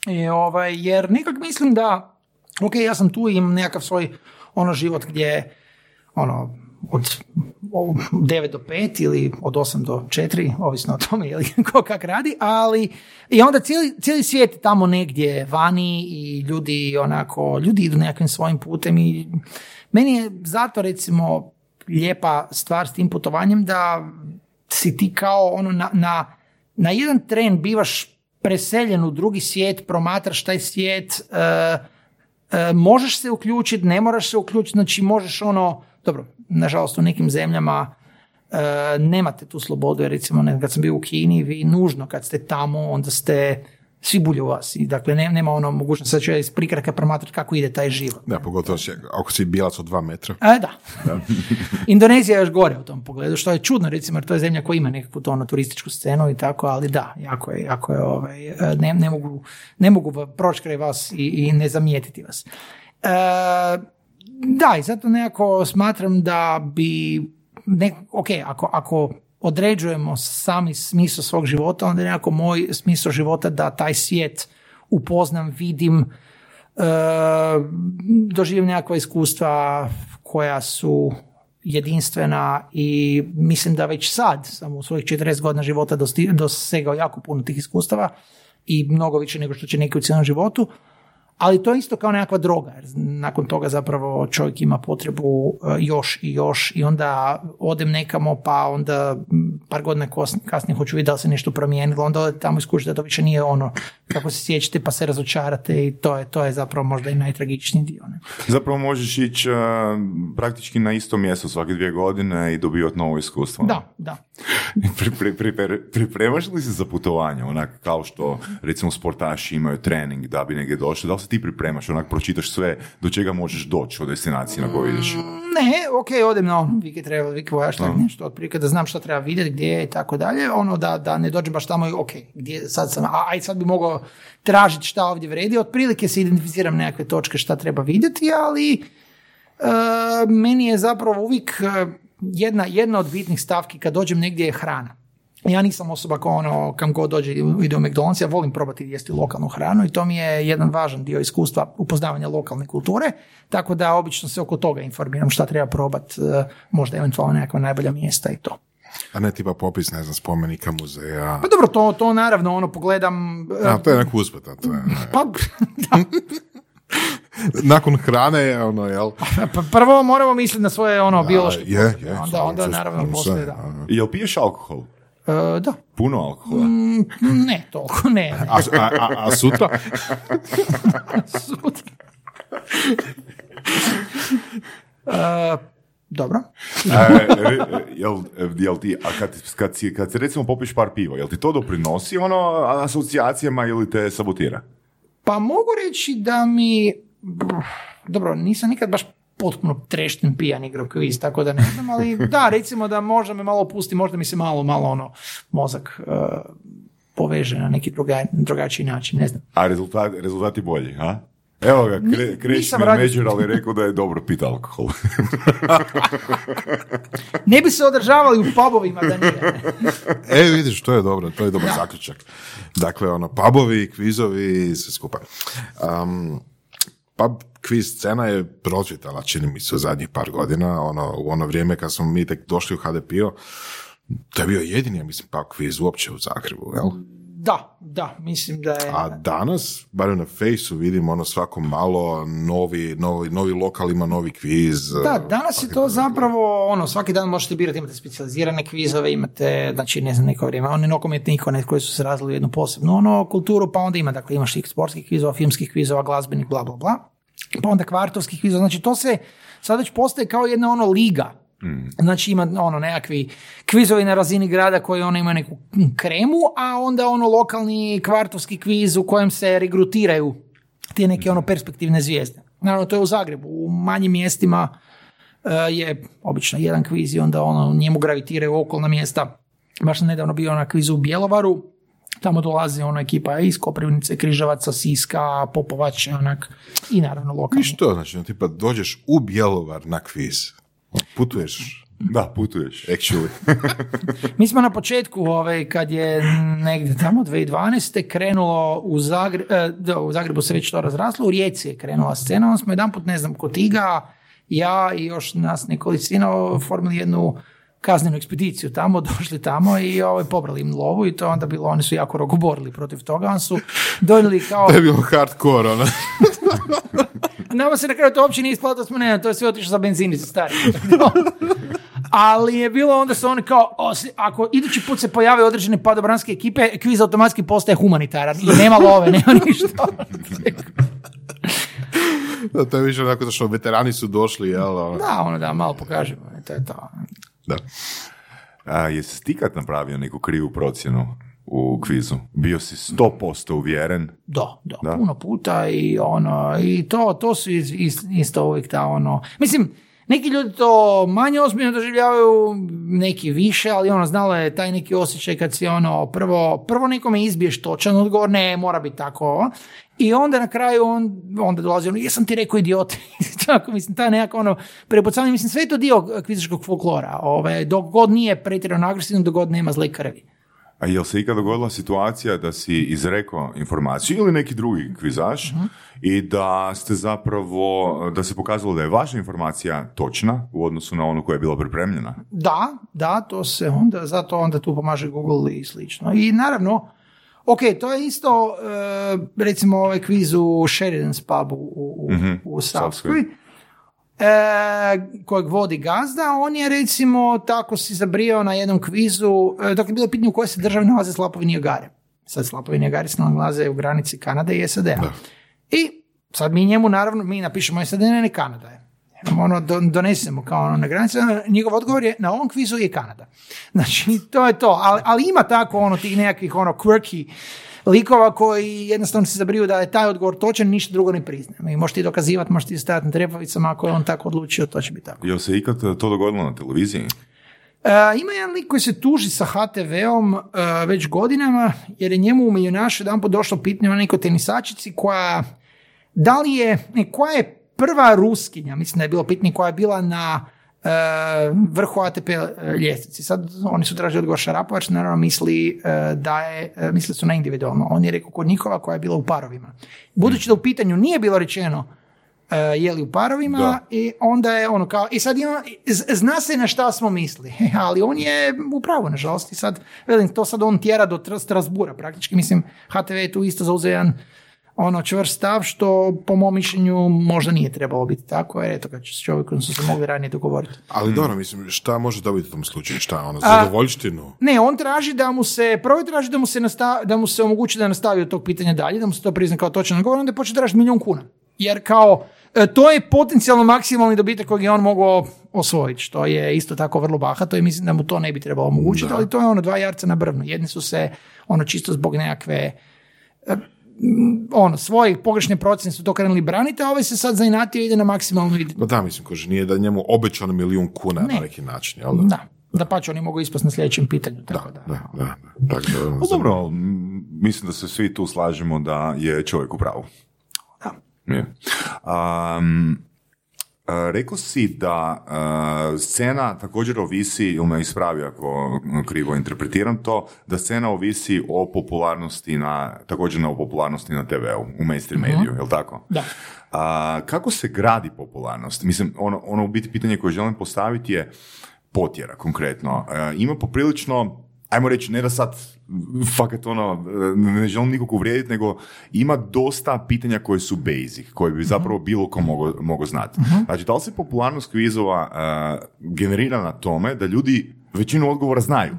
I, ovaj, jer nekak mislim da, ok, ja sam tu i imam nekakav svoj ono život gdje ono, od 9 do 5 ili od 8 do 4, ovisno o tome je li [LAUGHS] ko kak radi, ali i onda cijeli, cijeli svijet je tamo negdje vani i ljudi onako, ljudi idu nekakvim svojim putem i meni je zato recimo lijepa stvar s tim putovanjem da si ti kao ono na, na, na jedan tren bivaš preseljen u drugi svijet, promatraš taj svijet, e, e, možeš se uključiti, ne moraš se uključiti, znači možeš ono, dobro, nažalost u nekim zemljama e, nemate tu slobodu, jer recimo ne, kad sam bio u Kini, vi nužno kad ste tamo, onda ste svi bulju vas i dakle ne- nema ono mogućnost sad ću ja iz prikraka promatrati kako ide taj život. Da, pogotovo še- ako si bijelac od dva metra. E, da. Indonezija je još gore u tom pogledu, što je čudno, recimo, jer to je zemlja koja ima nekakvu to ono, turističku scenu i tako, ali da, jako je, jako je ovaj, ne, ne mogu, ne mogu proći kraj vas i, i ne zamijetiti vas. E, da, i zato nekako smatram da bi, ne, ok, ako, ako određujemo sami smisao svog života, onda je nekako moj smisao života da taj svijet upoznam, vidim, e, doživim nekakva iskustva koja su jedinstvena i mislim da već sad sam u svojih 40 godina života dosegao jako puno tih iskustava i mnogo više nego što će neki u cijelom životu, ali to je isto kao nekakva droga, jer nakon toga zapravo čovjek ima potrebu e, još i još i onda odem nekamo pa onda par godina kasnije hoću vidjeti da se nešto promijenilo, onda tamo iskušite da to više nije ono kako se sjećate pa se razočarate i to je, to je zapravo možda i najtragičniji dio. Ne? Zapravo možeš ići uh, praktički na isto mjesto svake dvije godine i dobivati novo iskustvo. Da, da. [LAUGHS] Pri- pri- pripre- pripremaš li se za putovanje, onak kao što recimo sportaši imaju trening da bi negdje došli, da li se ti pripremaš, onak pročitaš sve do čega možeš doći od destinacije na koju ideš? Ne, ok, odem na ono, Wiki Travel, Wiki Voyage, tako nešto, otprilike da znam šta treba vidjeti, gdje je i tako dalje, ono da, da ne dođem baš tamo i ok, gdje sad sam, a, aj sad bi mogao tražiti šta ovdje vredi, otprilike se identificiram nekakve točke šta treba vidjeti, ali e, meni je zapravo uvijek e, jedna, jedna od bitnih stavki kad dođem negdje je hrana. Ja nisam osoba koja ono, kam god dođe ide u McDonald's, ja volim probati jesti lokalnu hranu i to mi je jedan važan dio iskustva upoznavanja lokalne kulture, tako da obično se oko toga informiram šta treba probati, možda eventualno nekakva najbolja mjesta i to. A ne tipa popis, ne znam, spomenika muzeja. Pa dobro, to, to naravno, ono, pogledam... A, to je neko uspet, a to je... [LAUGHS] Pa, [LAUGHS] Nakon hrane je ono, jel? [LAUGHS] pa prvo moramo misliti na svoje ono biološke je, je, potrebe, onda, onda sve, naravno poslije, da. Jel piješ alkohol? E, da, Puno alkohola? Mm, ne, toliko ne. ne. A, a, a, a sutra? Sutra. E, dobro. E, re- jel, jel ti, a kad, kad, si, kad si recimo popiš par piva, jel ti to doprinosi ono asocijacijama ili te sabotira? Pa mogu reći da mi, dobro, nisam nikad baš potpuno trešten pijan igrao kviz, tako da ne znam, ali da, recimo da možda me malo opusti, možda mi se malo, malo ono, mozak e, poveže na neki druga, drugačiji način, ne znam. A rezultat, rezultati bolji, ha? Evo ga, kre, radio- Međer, ali rekao da je dobro pit alkohol. [LAUGHS] Ne bi se održavali u pubovima da nije. [LAUGHS] E, vidiš, to je dobro, to je dobar zaključak. Dakle, ono, pubovi, kvizovi, sve skupa. Um, pub kviz scena je procvjetala, čini mi se, u zadnjih par godina, ono, u ono vrijeme kad smo mi tek došli u HDPO, to je bio jedini, ja mislim, pub kviz uopće u Zagrebu, jel? Da, da, mislim da je... A danas, barem na Fejsu, vidimo ono svako malo novi, novi, novi lokal ima novi kviz. Da, danas je to zapravo, ono, svaki dan možete birati, imate specijalizirane kvizove, imate, znači, ne znam, neko vrijeme, oni nogometni ikone koji su se razvili u jednu posebnu, ono, kulturu, pa onda ima, dakle, imaš tih sportskih kvizova, filmskih kvizova, glazbenih, bla, bla, bla, pa onda kvartovskih kvizova, znači, to se sad već postaje kao jedna, ono, liga, Znači ima ono nekakvi kvizovi na razini grada koji ono ima neku kremu, a onda ono lokalni kvartovski kviz u kojem se regrutiraju te neke ono perspektivne zvijezde. Naravno to je u Zagrebu, u manjim mjestima e, je obično jedan kviz i onda ono njemu gravitiraju okolna mjesta. Baš sam nedavno bio na kvizu u Bjelovaru, tamo dolazi ona ekipa iz Koprivnice, Križevaca, Siska, Popovač, onak, i naravno lokalni. I što, znači, ono, tipa, dođeš u Bjelovar na kviz, putuješ, Da, putuješ. actually. [LAUGHS] Mi smo na početku, ovaj, kad je negdje tamo 2012. krenulo u, Zagre, e, da, u Zagrebu se već to razraslo, u Rijeci je krenula scena, onda smo jedan put, ne znam, kod Iga, ja i još nas nekolicina formili jednu kaznenu ekspediciju tamo, [LAUGHS] došli tamo i ovaj, pobrali im lovu i to je onda bilo, oni su jako rogoborili protiv toga, oni su donijeli kao... To je bilo hardcore, ono. [LAUGHS] Nama se na kraju to uopće nije isplatilo, smo ne, to je sve otišlo za benzinicu, stari. [LAUGHS] Ali je bilo onda su oni kao, ako idući put se pojave određene padobranske ekipe, kviz automatski postaje humanitaran i nema love, [LAUGHS] nema ništa. Da, to je više onako da što veterani su došli, jel? ono. Da, ono da, malo pokažemo, to je to. Da. A, jesi ti kad napravio neku krivu procjenu u kvizu? Bio si 100% uvjeren? Da, da, Da. puno puta i ono, i to, to su is- is- isto uvijek ta ono, mislim, neki ljudi to manje ozbiljno doživljavaju, neki više, ali ono, znalo je taj neki osjećaj kad si ono, prvo, prvo nekome izbiješ točan odgovor, ne, mora biti tako, i onda na kraju on, onda dolazi ono, jesam ti rekao idiot, [LAUGHS] tako, mislim, ta nekako ono, prepucavanje, mislim, sve je to dio kvizičkog folklora, ovaj, dok god nije pretjerano agresivno, dok god nema zle krvi. A jel se ikad dogodila situacija da si izrekao informaciju ili neki drugi kvizaš i da ste zapravo, da se pokazalo da je vaša informacija točna u odnosu na onu koja je bila pripremljena? Da, da, to se onda, zato onda tu pomaže Google i slično. I naravno, ok, to je isto, e, recimo ovaj kviz u Sheridan's pubu u, u, Mhm, u Savskoj. Savskoj, kojeg vodi gazda, on je recimo tako si zabrio na jednom kvizu, e, dok je bilo pitanje u kojoj se državi nalaze Slapovi Nijagare. Sad Slapovi Nijagare se nalaze u granici Kanade i SAD-a. I sad mi njemu naravno, mi napišemo SAD, ne, ne Kanada je. Ono, do- donesemo kao ono na granici, njegov odgovor je na ovom kvizu je Kanada. Znači, to je to, ali, ali ima tako ono tih nekakvih ono quirky likova koji jednostavno se zabriju da je taj odgovor točan, ništa drugo ne priznaje. I možeš ti dokazivati, možeš ti stajati na trepavicama, ako je on tako odlučio, to će biti tako. Jel se ikad to dogodilo na televiziji? E, ima jedan lik koji se tuži sa HTV-om e, već godinama, jer je njemu u milijunašu jedan došlo pitanje o nekoj tenisačici koja, da li je, ne, koja je prva ruskinja, mislim da je bilo pitanje koja je bila na vrhu ATP ljestvici. Sad oni su tražili odgovor Šarapovac, naravno misli e, da je, e, misli su na individualno. On je rekao kod njihova koja je bila u parovima. Budući da u pitanju nije bilo rečeno e, jeli u parovima Da. i onda je ono kao, i sad ima, zna se na šta smo mislili, [LAUGHS] ali on je u pravu, nažalost, i sad, velim, to sad on tjera do Tr- Strasbura praktički, mislim, HTV je tu isto zauzeo jedan ono čvrst stav što po mom mišljenju možda nije trebalo biti tako, jer eto kad s čovjekom su se mogli ranije dogovoriti. Ali dobro, mislim, šta može dobiti u tom slučaju? Šta, ono, A- zadovoljštinu? Ne, on traži da mu se, prvo traži da mu se, nasta, da mu se omogući da nastavi od tog pitanja dalje, da mu se to prizna kao točan odgovor, onda počne tražiti milijun kuna. Jer kao, e, to je potencijalno maksimalni dobitak kojeg je on mogao osvojiti, što je isto tako vrlo bahato i mislim da mu to ne bi trebalo omogućiti, ali to je ono dva jarca na brvnu. Jedni su se, ono čisto zbog nekakve e, ono, svojih pogrešne procjene su to krenuli braniti, a ovaj se sad zainatio i ide na maksimalnu vid- No da, mislim, kože, nije da je njemu obećano milijun kuna Ne. na neki način, jel da? Da, da pa će oni mogu ispast na sljedećem pitanju. Tako da. Da, da, da. Tako da, ono, Pa dobro, mislim da se svi tu slažemo da je čovjek u pravu. Da. Je. Um, rekao si da a, scena također ovisi, ili me ispravi ako krivo interpretiram to, da scena ovisi o popularnosti na, također na o popularnosti na TV-u, u mainstream mediju, jel tako? Da. A, kako se gradi popularnost? Mislim, ono, ono u biti pitanje koje želim postaviti je potjera konkretno. E, ima poprilično, ajmo reći, ne da sad fakat ono, ne želim nikog uvrijediti, nego ima dosta pitanja koje su basic, koje bi zapravo bilo ko mogao mogo znati. Znači, da li se popularnost kvizova e, generira na tome da ljudi većinu odgovora znaju,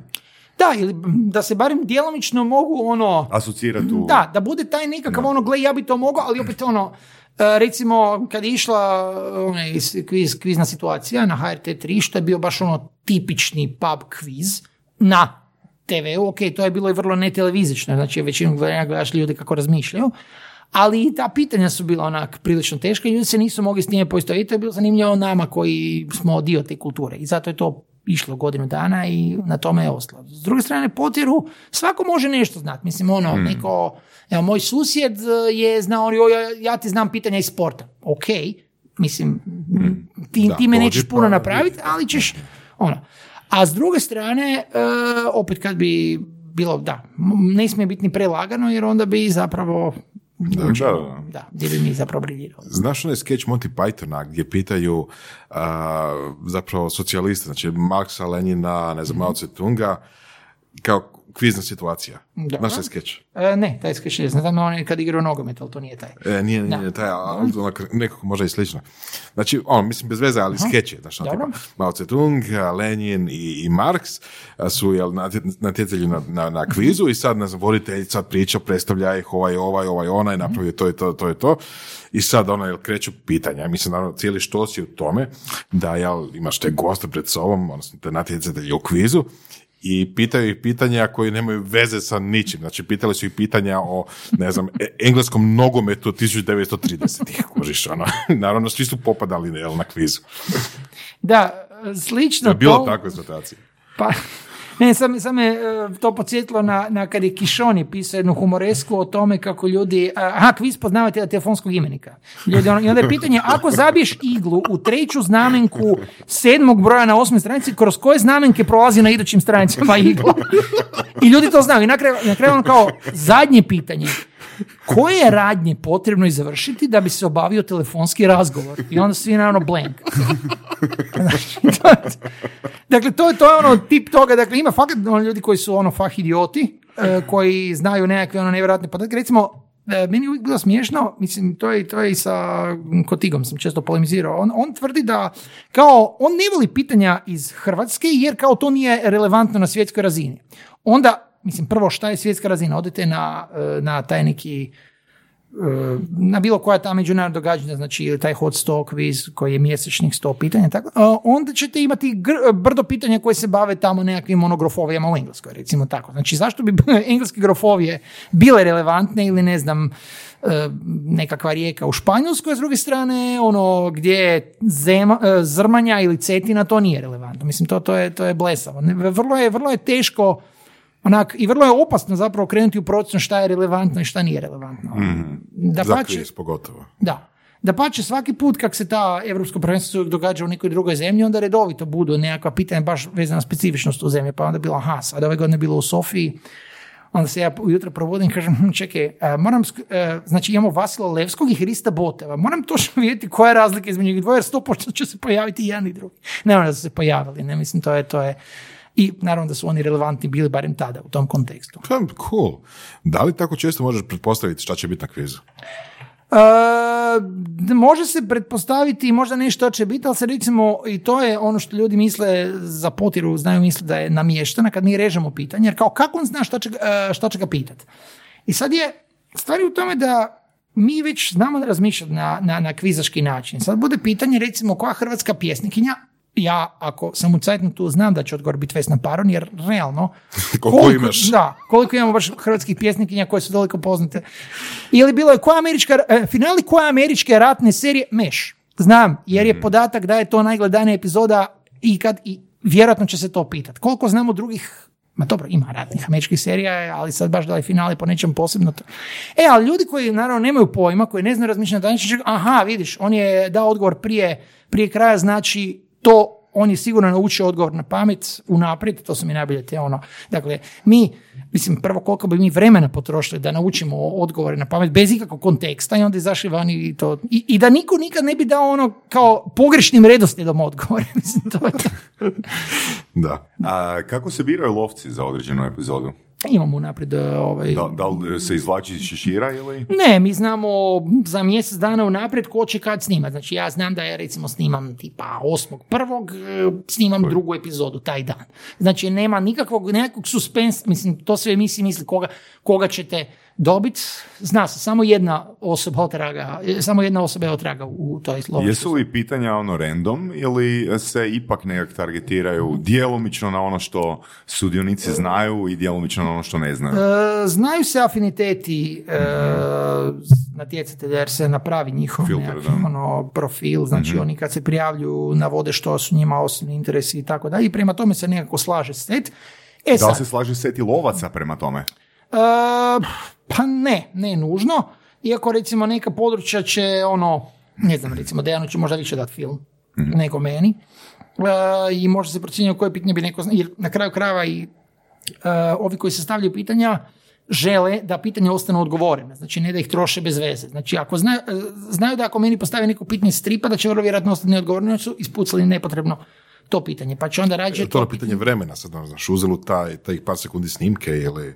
Da, ili da se barem djelomično mogu ono... asocirati u... Da, da bude taj nekakav ono, gle, ja bi to mogao, ali opet ono, e, recimo, kad je išla onaj kviz, kvizna situacija na HRT3, što je bio baš ono tipični pub kviz na TV-u, ok, to je bilo i vrlo netelevizično, znači većinu gledanja gledaš ljudi kako razmišljaju, ali i ta pitanja su bila onak prilično teška i ljudi se nisu mogli s njime poistoviti, to je bilo zanimljivo nama koji smo dio te kulture i zato je to išlo godinu dana i na tome je ostalo. S druge strane, potjeru, svako može nešto znati. Mislim, ono, neko, evo, moj susjed e, je znao, joj, ja, ja ti znam pitanja iz sporta. Ok, mislim, ti, Da, ti me nećeš pa puno vidi. napraviti, ali ćeš, ono. A s druge strane, e, opet kad bi bilo, da, ne smije biti ni prelagano, jer onda bi zapravo, Da, da. da, gdje bi mi zapravo briljirao. Znaš onaj sketch Monty Pythona gdje pitaju a, zapravo socijaliste, znači Marksa, Lenina, ne znam, Mao Tse-tunga, kao kvizna situacija. Da. Znaš taj sketch? E, ne, taj skeš ne znam, on je kad igrao nogomet, ali to nije taj. E, nije, nije, Da. taj, ali nekako možda i slično. Znači, on, mislim, bez veze, ali skeč je, znaš, ono, tipa, Mao Tse-tung, Lenin i, i Marks a, su, jel, natje- natjecatelji na, na, na kvizu i sad, ne znam, voditelj sad priča, predstavlja ih ovaj, ovaj, ovaj, onaj, napravio to i to, to i to. I sad, ono, jel, kreću pitanja. Mislim, naravno, cijeli štos je u tome da, jel, imaš te goste pred sobom, odnosno te natjecatelji u kvizu, i pitaju ih pitanja koji nemaju veze sa ničim. Znači, pitali su ih pitanja o, ne znam, e- engleskom nogometu od 1930-ih, [LAUGHS] kužiš, ono. [LAUGHS] Naravno, svi su popadali jel, na kvizu. Da, slično Je bilo to... takve situacije. Pa, ne, sam, sam me e, to podsjetilo na, na kad je Kišoni pisao jednu humoresku o tome kako ljudi, aha, kviz poznavatelja telefonskog imenika. Ljudi, ono, I onda je pitanje, ako zabiješ iglu u treću znamenku sedmog broja na osmoj stranici, kroz koje znamenke prolazi na idućim stranicama igla? I ljudi to znaju. I na kraju, na ono kao zadnje pitanje. Koje je radnje potrebno izvršiti da bi se obavio telefonski razgovor? I onda svi naravno blank. Dakle, to je, to je ono tip toga, dakle, ima fakat ono, ljudi koji su ono fah idioti, e, koji znaju nekakve ono nevjerojatne podatke. Recimo, e, meni je uvijek bilo smiješno, mislim, to je, to je i sa Kotigom sam često polemizirao, on, on tvrdi da kao, on ne voli pitanja iz Hrvatske jer kao to nije relevantno na svjetskoj razini. Onda, mislim, prvo šta je svjetska razina? Odete na, e, na taj neki e, na bilo koja ta međunarodna događanja, znači ili taj hot stock quiz koji je mjesečnih sto pitanja, tako, a, onda ćete imati gr- brdo pitanja koje se bave tamo nekakvim monografovijama u Engleskoj, recimo tako. Znači zašto bi [LAUGHS] engleske grofovije bile relevantne ili ne znam, e, nekakva rijeka u Španjolskoj, s druge strane ono gdje je zema, e, zrmanja ili cetina, to nije relevantno. Mislim, to, to, je, to je blesavo. Vrlo je, vrlo je teško onak, i vrlo je opasno zapravo krenuti u procjenu šta je relevantno i šta nije relevantno. Da Za pače, pogotovo. da. Da pače svaki put kak se ta evropsko prvenstvo događa u nekoj drugoj zemlji, onda redovito budu nekakva pitanja baš vezana na specifičnost u zemlji, pa onda bilo, aha, sad ove godine bilo u Sofiji, Onda se ja ujutro probudim i kažem, hm, čekaj, e, moram, e, znači imamo Vasila Levskog i Hrista Boteva. Moram točno vidjeti koja je razlika između njih dvoje, jer sto će se pojaviti jedan i drugi. Ne da su se pojavili, ne mislim, to je, to je, i naravno da su oni relevantni bili barem tada u tom kontekstu. Cool. Da li tako često možeš pretpostaviti šta će biti na kvizu? E, može se pretpostaviti možda nešto će biti, ali se recimo i to je ono što ljudi misle za potiru, znaju misle da je namještena kad mi režemo pitanje, jer kao kako on zna šta će, e, šta će ga pitati. I sad je stvar je u tome da mi već znamo razmišljati na, na, na kvizaški način. Sad bude pitanje recimo koja hrvatska pjesnikinja, ja ako sam u tu znam da će odgovor biti Vesna Paron, jer realno [LAUGHS] Koliko imaš? da, koliko imamo baš hrvatskih pjesnikinja koje su toliko poznate. Ili bilo je koja američka, e, finali koje američke ratne serije, Meš. Znam, jer je podatak da je to najgledanija epizoda ikad i vjerojatno će se to pitati. Koliko znamo drugih Ma dobro, ima ratnih američkih serija, ali sad baš da je finale po nečem posebno. to- E, ali ljudi koji naravno nemaju pojma, koji ne znaju razmišljati na aha, vidiš, on je dao odgovor prije, prije kraja, znači to on je sigurno naučio odgovor na pamet unaprijed, to su mi najbolje te ono. Dakle, mi, mislim, prvo koliko bi mi vremena potrošili da naučimo odgovore na pamet bez ikakvog konteksta i onda izašli vani i to. I, i da niko nikad ne bi dao ono kao pogrešnim redoslijedom odgovore. [LAUGHS] mislim, to je to. Da. A kako se biraju lovci za određenu epizodu? Imamo unaprijed e, ovaj... Da, da li se izvlači iz šešira ili? Ne, mi znamo za mjesec dana unaprijed ko će kad snimati. Znači ja znam da ja recimo snimam tipa 8.1. e, snimam drugu epizodu taj dan. Znači nema nikakvog, nekakvog suspens, mislim to sve emisije misli koga, koga ćete dobiti. Zna se, samo jedna osoba otraga, samo jedna osoba je otraga u toj slovi. Jesu li pitanja ono random ili se ipak nekak targetiraju djelomično na ono što sudionici znaju i djelomično na ono što ne znaju? E, znaju se afiniteti e, natjecatelja jer se napravi njihov Filter. Mhm. ono, profil, znači oni kad se prijavljuju navode što su njima osnovni interesi i tako dalje i prema tome se nekako slaže set. E Da li sad, se slaže seti lovaca prema tome? E, pa ne, ne nužno, iako recimo neka područja će ono, ne znam, recimo Dejanu će možda više dati film Mhm. nego meni. E, i možda se procjenjuje koje pitanje bi neko zna, jer na kraju krajeva i e, ovi koji se stavljaju pitanja žele da pitanja ostanu odgovorene, znači ne da ih troše bez veze. Znači ako znaju, e, znaju da ako meni postave neko pitanje stripa, da će vrlo vjerojatno ostati neodgovoreno, su ispucali nepotrebno to pitanje, pa će onda rađe To je pitanje vremena, sad ne znaš, uzelu taj, taj par sekundi snimke ili...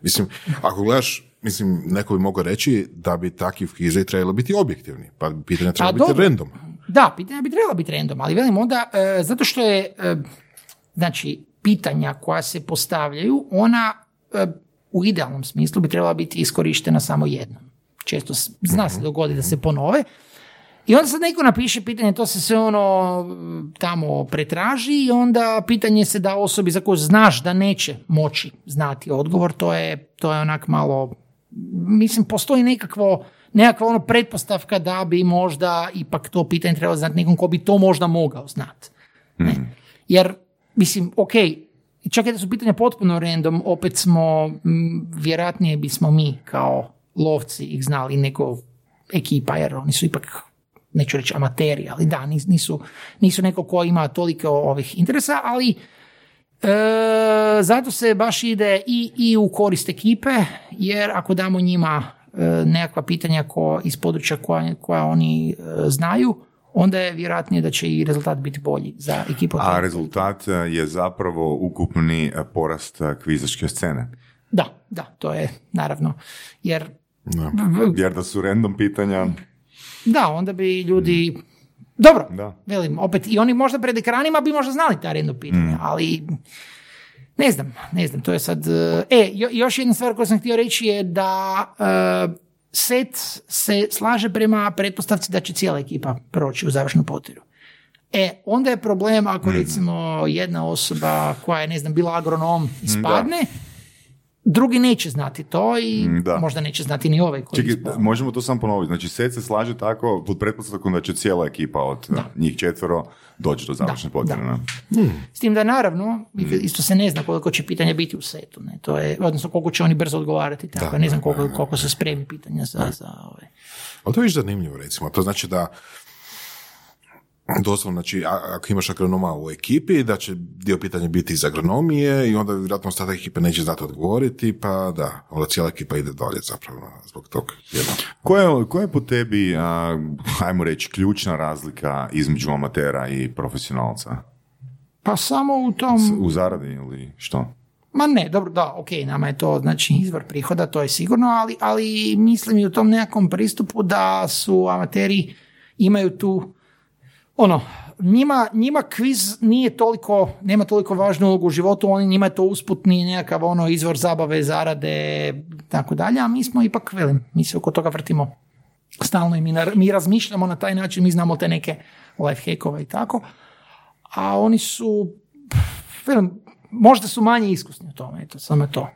Mislim, ako gledaš, mislim, neko bi mogao reći da bi takvi kvize trebali biti objektivni, pa bi pitanja trebala biti dobro. random. Da, pitanja bi trebala biti random, ali velim onda, e, zato što je, e, znači, pitanja koja se postavljaju, ona e, u idealnom smislu bi trebala biti iskorištena samo jednom. Često zna se dogodi da se ponove. I onda sad neko napiše pitanje, to se sve ono tamo pretraži i onda pitanje se da osobi za koju znaš da neće moći znati odgovor, to je, to je onak malo, mislim, postoji nekakvo, nekakva ono pretpostavka da bi možda ipak to pitanje trebalo znati nekom ko bi to možda mogao znati. Ne? Jer, mislim, ok, čak i da su pitanja potpuno random, opet smo, m, vjerojatnije bismo mi kao lovci ih znali nego ekipa, jer oni su ipak neću reći amateri, ali da, nis- nisu, nisu neko ko ima toliko ovih interesa, ali e, zato se baš ide i, i u korist ekipe, jer ako damo njima e, nekakva pitanja ko, iz područja koja, koja oni e, znaju, onda je vjerojatnije da će i rezultat biti bolji za ekipu. A rezultat e, je zapravo ukupni e, porast e, kvizaške scene. Da, da, to je naravno, jer Da. Jer da su random pitanja, da, onda bi ljudi dobro, Da. velim, opet i oni možda pred ekranima bi možda znali ta random pitanja, ali ne znam, ne znam, to je sad... uh, E, jo- još jedna stvar koju sam htio reći je da uh, set se slaže prema pretpostavci da će cijela ekipa proći u završnu potiru. E, onda je problem ako recimo jedna osoba koja je, ne znam, bila agronom ispadne, drugi neće znati to i Mm, da. možda neće znati ni ovaj koji Čekaj, možemo to samo ponoviti. Znači, set se slaže tako pod pretpostavkom da će cijela ekipa od e, njih četvero doći do završne da. ne? S tim da naravno, Mm. isto se ne zna koliko će pitanja biti u setu. Ne? To je, odnosno koliko će oni brzo odgovarati. Tako. Da, ne znam da, koliko, da, da. koliko se spremi pitanja za, za ove. Ali to je viš zanimljivo, recimo. To znači da doslovno, znači, ako imaš agronoma u ekipi, da će dio pitanja biti iz agronomije i onda vjerojatno ostatak ekipe neće znati odgovoriti, pa da, onda cijela ekipa ide dolje zapravo zbog tog jednog. Koja je, koja je po tebi, a, ajmo reći, ključna razlika između amatera i profesionalca? Pa samo u tom... U zaradi ili što? Ma ne, dobro, da, ok, nama je to znači izvor prihoda, to je sigurno, ali, ali mislim i u tom nekakvom pristupu da su amateri imaju tu ono, njima, njima kviz nije toliko, nema toliko važnu ulogu u životu, oni njima je to usputni nekakav ono izvor zabave, zarade, tako dalje, a mi smo ipak, velim, mi se oko toga vrtimo stalno i mi, na- mi razmišljamo na taj način, mi znamo te neke life hackove i tako, a oni su, velim, možda su manje iskusni u tome, eto, samo to.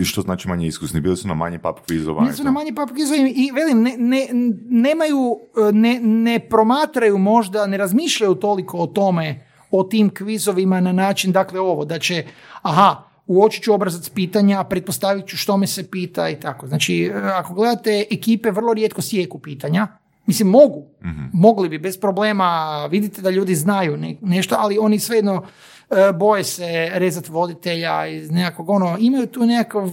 E, Što znači manje iskusni? Bili su na manje pub quizova? Bili su na manje pub quizovima i velim, ne, ne, nemaju, ne, ne promatraju možda, ne razmišljaju toliko o tome, o tim kvizovima na način, dakle ovo, da će, aha, uočit ću obrazac pitanja, pretpostavit ću što me se pita i tako. Znači, ako gledate, ekipe vrlo rijetko sjeku pitanja, Mislim, mogu. Mogli bi bez problema. Vidite da ljudi znaju ne- nešto, ali oni svejedno e, boje se rezati voditelja iz nekakvog ono, imaju tu nekakav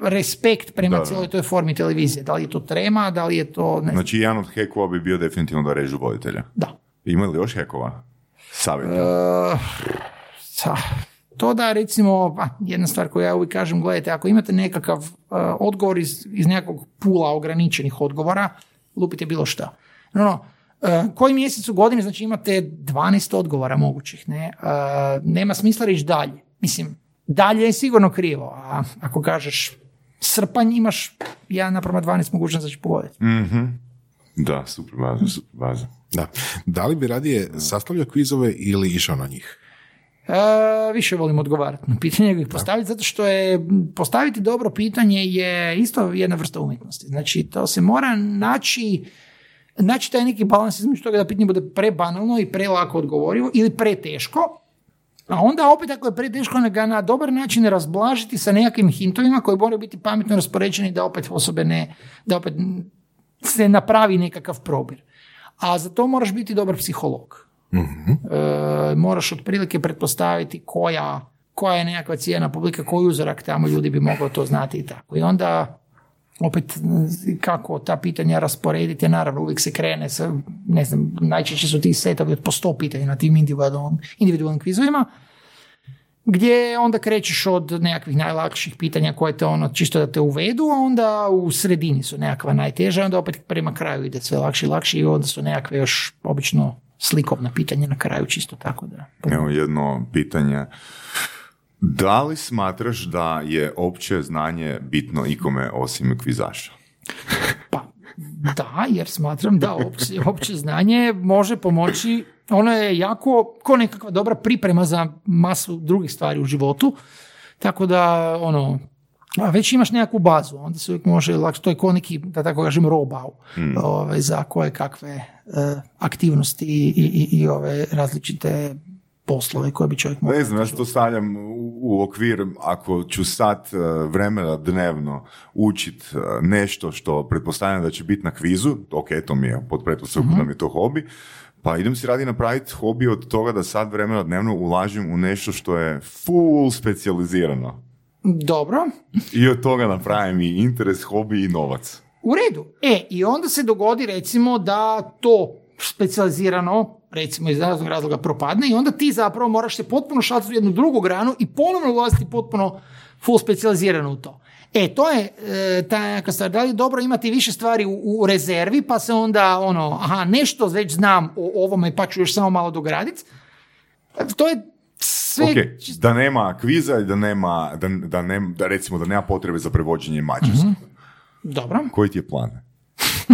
respekt prema Da, cijeloj toj formi televizije. Da li je to trema, da li je to... Ne, Znači, jedan od hekova bi bio definitivno da režu voditelja. da. Ima li još hekova? Savjeta. E, sa- to da recimo, pa, jedna stvar koju ja uvijek kažem, gledajte, ako imate nekakav e, odgovor iz, iz nekakvog pula ograničenih odgovora, lupite bilo šta. No, no, e, koji mjesec u godini, znači imate 12 odgovora mogućih, ne? E, nema smisla reći dalje. Mislim, dalje je sigurno krivo, a ako kažeš srpanj, imaš 1 naprema 12 mogućnost da će pogoditi. Mhm. Da, super baza, super baza. Da. Da li bi radije sastavljao kvizove ili išao na njih? E, više volim odgovarati na pitanje nego ih postaviti, zato što je postaviti dobro pitanje je isto jedna vrsta umjetnosti. Znači, to se mora naći naći taj neki balans između toga da pitanje bude prebanalno i prelako odgovorivo ili preteško, a onda opet ako je preteško ga na dobar način razblažiti sa nekakvim hintovima koji moraju biti pametno raspoređeni da opet osobe ne, da opet se napravi nekakav probir. A za to moraš biti dobar psiholog. E, moraš otprilike pretpostaviti koja, koja je nekakva cijena publika, koji uzorak tamo ljudi bi moglo to znati i tako. I onda opet kako ta pitanja rasporediti, naravno uvijek se krene sa, ne znam, najčešće su ti setovi od po sto pitanja na tim individualnim, individualnim kvizovima, gdje onda krećeš od nekakvih najlakših pitanja koje te ono čisto da te uvedu, a onda u sredini su nekakva najteža, onda opet prema kraju ide sve lakše i lakše i onda su nekakve još obično slikovna pitanja na kraju čisto tako da. Evo jedno pitanje. Da li smatraš da je opće znanje bitno ikome osim kvizaša? Pa da, jer smatram da opće, opće znanje može pomoći, ono je jako, ko nekakva dobra priprema za masu drugih stvari u životu, tako da ono, a već imaš nekakvu bazu, onda se uvijek može lakše, to je ko neki, da tako kažem, robau ovaj, za koje kakve e, aktivnosti i, i, i ove različite poslove koje bi čovjek mogao. Ne znam, ja se to stavljam u, u okvir, ako ću sat e, vremena dnevno učit e, nešto što pretpostavljam da će biti na kvizu, ok, to mi je pod pretpostavkom da mi je to hobi, pa idem si radi napraviti hobi od toga da sat vremena dnevno ulažem u nešto što je full specijalizirano. Dobro, I od toga napravim i interes, hobi i novac. U redu. E, i onda se dogodi recimo da to specijalizirano, recimo iz razlog razloga propadne i onda ti zapravo moraš se potpuno šaliti u jednu drugu granu i ponovno ulaziti potpuno full specijalizirano u to. E, to je e, ta neka stvar. Da li je dobro imati više stvari u, u rezervi, pa se onda ono, aha, nešto već znam o ovome, pa ću još samo malo dograditi. To je sve... Ok, da nema kviza i da nema, da, da, nem- da recimo da nema potrebe za prevođenje mađarskog. Dobro. Koji ti je plan? [LAUGHS]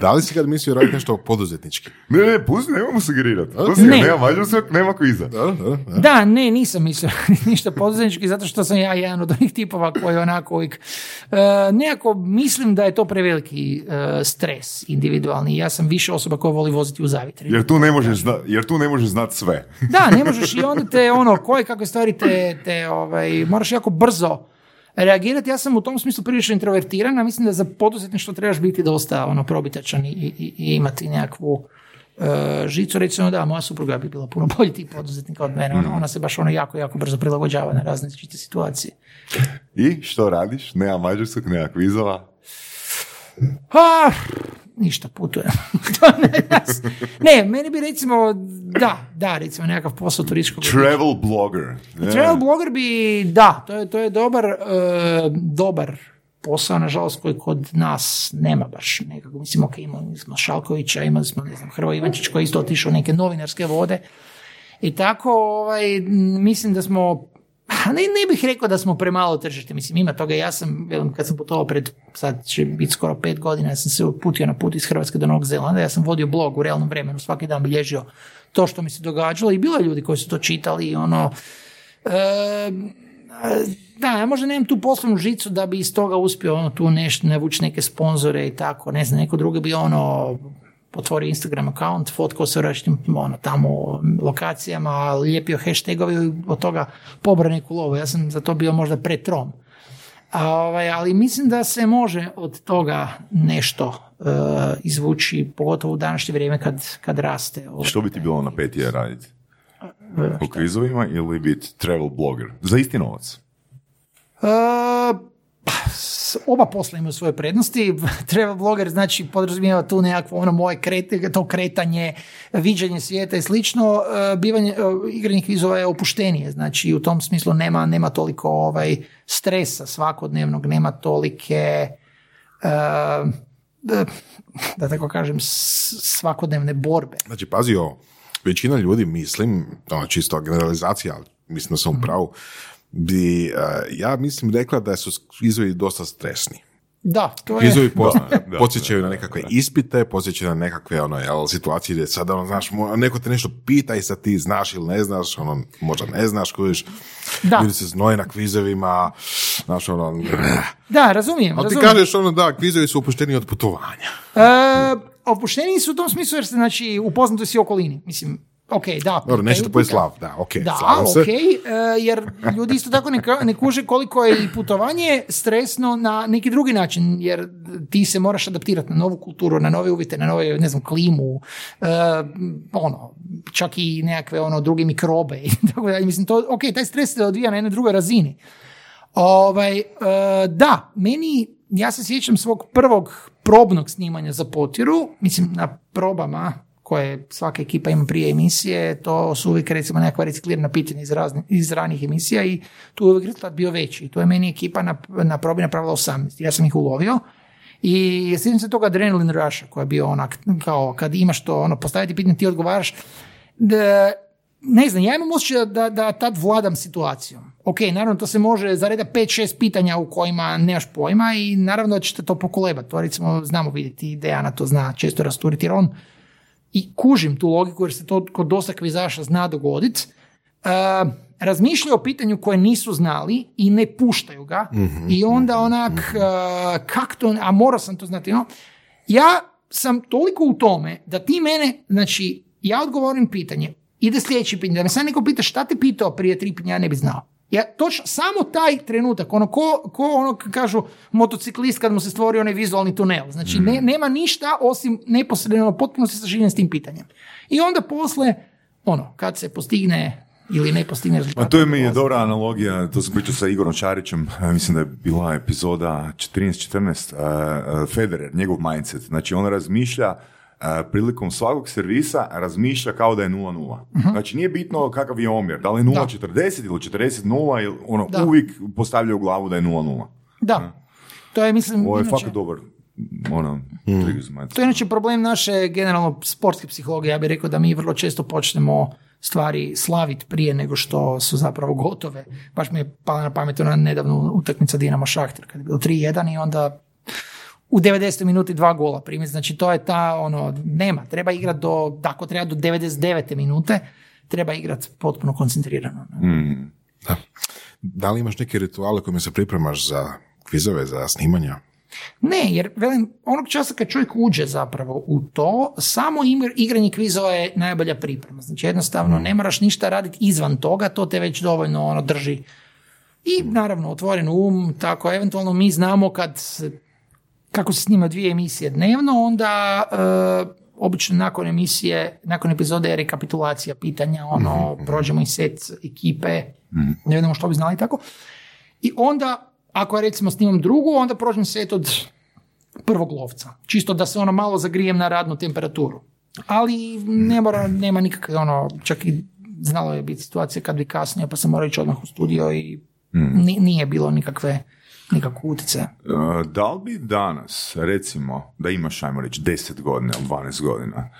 Da li si kad mislio raditi nešto poduzetnički? Ne, ne, pusti, nemamo sugerirati. Pusti, Ne. nema mađarskog, nema kviza. Da, da, da. Da, ne, nisam mislio [LAUGHS] ništa poduzetnički, zato što sam ja jedan od onih tipova koji onako uvijek... e, nekako mislim da je to preveliki e, stres individualni. Ja sam više osoba koja voli voziti u zavitri. Jer tu ne možeš, zna, jer tu ne možeš znati sve. Da, ne možeš i onda te ono, koje kakve stvari te, te ovaj, moraš jako brzo reagirati. Ja sam u tom smislu prilično introvertiran, a mislim da za poduzetništvo trebaš biti dosta ono, probitačan i, i, i imati nekakvu e, žicu. Recimo da, moja supruga bi bila puno bolji tip poduzetnika od mene. Ona, ona se baš ono jako, jako brzo prilagođava na različite situacije. I što radiš? Nema mađarskog, nema kvizova? Ha, ništa, putujem. [LAUGHS] To ne, ne, meni bi recimo, da, da, recimo nekakav posao turističkog. Travel blogger. Travel blogger bi, da, to je, to je dobar, e, dobar posao, nažalost, koji kod nas nema baš nekako. Mislim, ok, imali smo Šalkovića, imali smo, ne znam, Hrvo Ivančić koji je isto otišao neke novinarske vode. I tako, ovaj, mislim da smo ne, ne bih rekao da smo premalo tržište, mislim ima toga, ja sam, kad sam putovao pred, sad će biti skoro pet godina, ja sam se uputio na put iz Hrvatske do Novog Zelanda, ja sam vodio blog u realnom vremenu, svaki dan bilježio to što mi se događalo i bilo je ljudi koji su to čitali i ono, e, da, ja možda nemam tu poslovnu žicu da bi iz toga uspio ono, tu nešto, ne vući neke sponzore i tako, ne znam, neko drugi bi ono otvorio Instagram account, fotkao se različitim ono, tamo lokacijama, lijepio hashtagovi od toga pobra neku lovu. Ja sam za to bio možda pretrom. A, ovaj, ali mislim da se može od toga nešto uh, izvući, pogotovo u današnje vrijeme kad, kad raste. Ovaj. Što bi ti bilo na peti raditi? U kvizovima ili biti travel blogger? Za isti novac? Uh, oba posla imaju svoje prednosti. [LAUGHS] Treba bloger znači podrazumijeva tu nekakvo ono moje krete, to kretanje, viđenje svijeta i slično. E, bivanje, e, igranje kvizova je opuštenije, znači u tom smislu nema, nema toliko ovaj, stresa svakodnevnog, nema tolike e, da tako kažem svakodnevne borbe. Znači pazi ovo, većina ljudi mislim, ono čisto generalizacija, ali mislim da sam u pravu, bi, uh, ja mislim, rekla da su kvizovi dosta stresni. Da, to je... Kvizovi podsjećaju na nekakve ispite, podsjećaju na nekakve ono, jel, situacije gdje sada, ono, znaš, neko te nešto pita i sad ti znaš ili ne znaš, ono, možda ne znaš, kojiš, da. ljudi se znoje na kvizovima, znaš, ono... Da, razumijem, Ali ti kažeš, ono, da, kvizovi su opušteni od putovanja. E, opušteni su u tom smislu jer ste, znači, upoznati si okolini, mislim, Ok, da. Dobro, nešto to slav, da, ok. Da, ok, e, jer ljudi isto tako ne, ne kuže koliko je i putovanje stresno na neki drugi način, jer ti se moraš adaptirati na novu kulturu, na nove uvjete, na nove, ne znam, klimu, uh, ono, čak i nekakve ono druge mikrobe i [LAUGHS] tako da, mislim, to, ok, taj stres se odvija na jednoj drugoj razini. Ovaj, uh, da, meni, ja se sjećam svog prvog probnog snimanja za potiru, mislim, na probama, koje svaka ekipa ima prije emisije, to su uvijek recimo nekakva reciklirana pitanja iz, razne, iz ranih emisija i tu je uvijek rezultat bio veći. Tu je meni ekipa na, na probi napravila 18. Ja sam ih ulovio i sjećam se toga Adrenaline Rusha koja je bio onak, kao kad imaš to, ono, postaviti pitanje, ti odgovaraš, da, ne znam, ja imam osjećaj da, da tad vladam situacijom. Ok, naravno to se može zareda 5-6 pitanja u kojima nemaš pojma i naravno da ćete to pokolebati. To recimo znamo vidjeti, Dejana to zna često rasturiti jer on i kužim tu logiku jer se to kod dosta kvizaša zna dogoditi, uh, razmišljaju o pitanju koje nisu znali i ne puštaju ga mhm, i onda mhm, onak, uh, kak to, a morao sam to znati, no? ja sam toliko u tome da ti mene, znači, ja odgovorim pitanje, ide sljedeće pitanje, da me sad neko pita šta te pitao prije tri pitanja, ja ne bi znao. Ja, točno, samo taj trenutak, ono, ko, ko ono kažu motociklist kad mu se stvori onaj vizualni tunel. Znači, ne, mm. nema ništa osim neposredno, potpuno se saživljen s tim pitanjem. I onda posle, ono, kad se postigne ili ne postigne rezultat. A to je mi je dobra analogija, to sam pričao sa Igorom Čarićem, mislim da je bila epizoda 14-14, uh, Federer, njegov mindset. Znači, on razmišlja prilikom svakog servisa razmišlja kao da je 0-0. uh Znači nije bitno kakav je omjer, da li je 0-40 ili 40-0, ili ono, uvijek postavlja u glavu da je 0-0. Da. To je, mislim, Ovo je inače, dobar ono, mm. To je inače problem naše generalno sportske psihologije. Ja bih rekao da mi vrlo često počnemo stvari slaviti prije nego što su zapravo gotove. Baš mi je pala na pamet ona nedavno utakmica Dinamo Šahter kad je bilo 3-1 i onda u 90. minuti dva gola primiti. Znači to je ta, ono, nema. Treba igrati do, ako treba do 99. minute, treba igrati potpuno koncentrirano. Mm. Da. da li imaš neke rituale kojima se pripremaš za kvizove, za snimanja? Ne, jer velim, onog časa kad čovjek uđe zapravo u to, samo igranje kvizova je najbolja priprema. Znači jednostavno mm. ne moraš ništa raditi izvan toga, to te već dovoljno ono drži I naravno otvoren um, tako eventualno mi znamo kad se, kako se snima dvije emisije dnevno, onda e, obično nakon emisije, nakon epizode je rekapitulacija pitanja, ono, prođemo i set ekipe, ne vidimo što bi znali tako. I onda, ako ja recimo snimam drugu, onda prođem set od prvog lovca. Čisto da se ono malo zagrijem na radnu temperaturu. Ali ne mora, nema nikakve ono, čak i znalo je biti situacije kad bi kasnije pa sam morao ići odmah u studio i ni- nije bilo nikakve nikakve utjecaja. E, Da li bi danas, recimo, da imaš, ajmo reći, 10 godina ili 12 godina,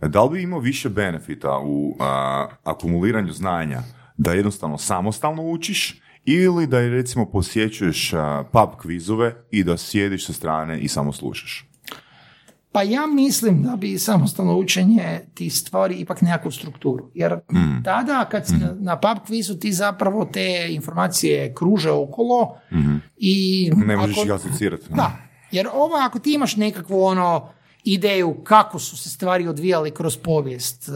da li bi imao više benefita u a, akumuliranju znanja da jednostavno samostalno učiš ili da je recimo posjećuješ pub kvizove i da sjediš sa strane i samo slušaš? Pa ja mislim da bi samostalno učenje ti stvari ipak nekakvu strukturu. Jer tada kad si na, na pub kvizu ti zapravo te informacije kruže okolo i... Ne možeš ako- ih asocirati. Da, jer ovo ako ti imaš nekakvu ono ideju kako su se stvari odvijale kroz povijest, e,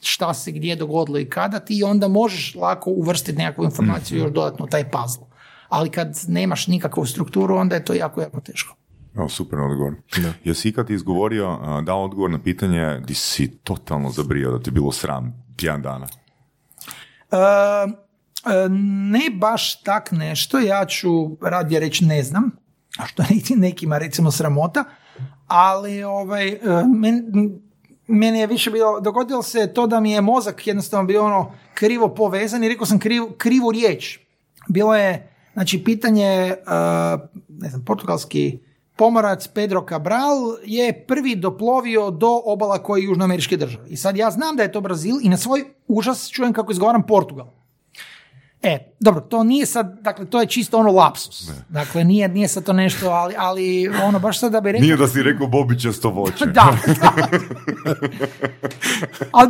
šta se gdje dogodilo i kada, ti onda možeš lako uvrstiti nekakvu informaciju još dodatno taj puzzle. Ali kad nemaš nikakvu strukturu, onda je to jako, jako teško. Evo, super odgovor. Jesi ikad izgovorio, dao odgovor na pitanje di si totalno zabrio da ti je bilo sram tjedan dana? E, e, ne baš tak nešto, ja ću radije reći ne znam, a što [LAUGHS] niti nekima recimo sramota, ali ovaj, e, men, meni je više bilo, dogodilo se to da mi je mozak jednostavno bio ono krivo povezan i rekao sam krivu, krivu riječ. Bilo je, znači, pitanje, e, ne znam, portugalski pomorac Pedro Cabral je prvi doplovio do obala koje je južnoameričke države. I sad ja znam da je to Brazil i na svoj užas čujem kako izgovaram Portugal. E, dobro, to nije sad, dakle, to je čisto ono lapsus. Dakle, nije, nije sad to nešto, ali, ali ono, baš sad da bi rekao... Nije da si rekao bobičasto voće. Da, [LAUGHS] da. A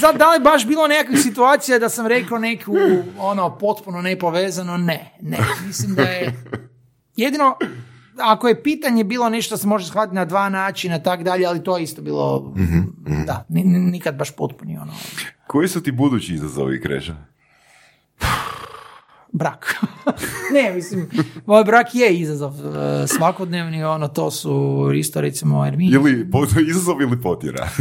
sad, da li baš bilo nekakvih situacija da sam rekao neku, ono, potpuno nepovezano? Ne, ne. Mislim da je jedino, ako je pitanje bilo nešto se može shvatiti na dva načina, tak dalje, ali to je isto bilo, da, ni- ni- nikad baš potpuni, ono, Koji su ti budući izazovi, Kreša? brak. [LAUGHS] ne, mislim, moj brak je izazov e, svakodnevni, ono, to su isto, recimo, jer mi... Ili izazov ili potjera? [LAUGHS]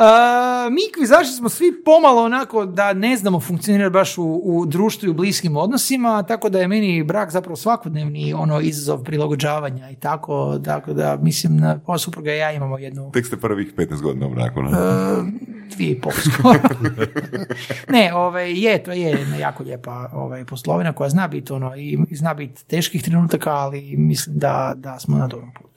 Uh, mi kvizaši smo svi pomalo onako da ne znamo funkcionirati baš u, u društvu i u bliskim odnosima, tako da je meni brak zapravo svakodnevni ono izazov prilagođavanja i tako, tako da mislim na moja supruga i ja imamo jednu Tek ste prvih 15 godina u braku, ne? uh, dvije i pol skoro. [LAUGHS] ne, ovaj, je, to je jedna jako lijepa ovaj, poslovina koja zna biti ono, i, i zna biti teških trenutaka, ali mislim da, da smo na dobrom putu.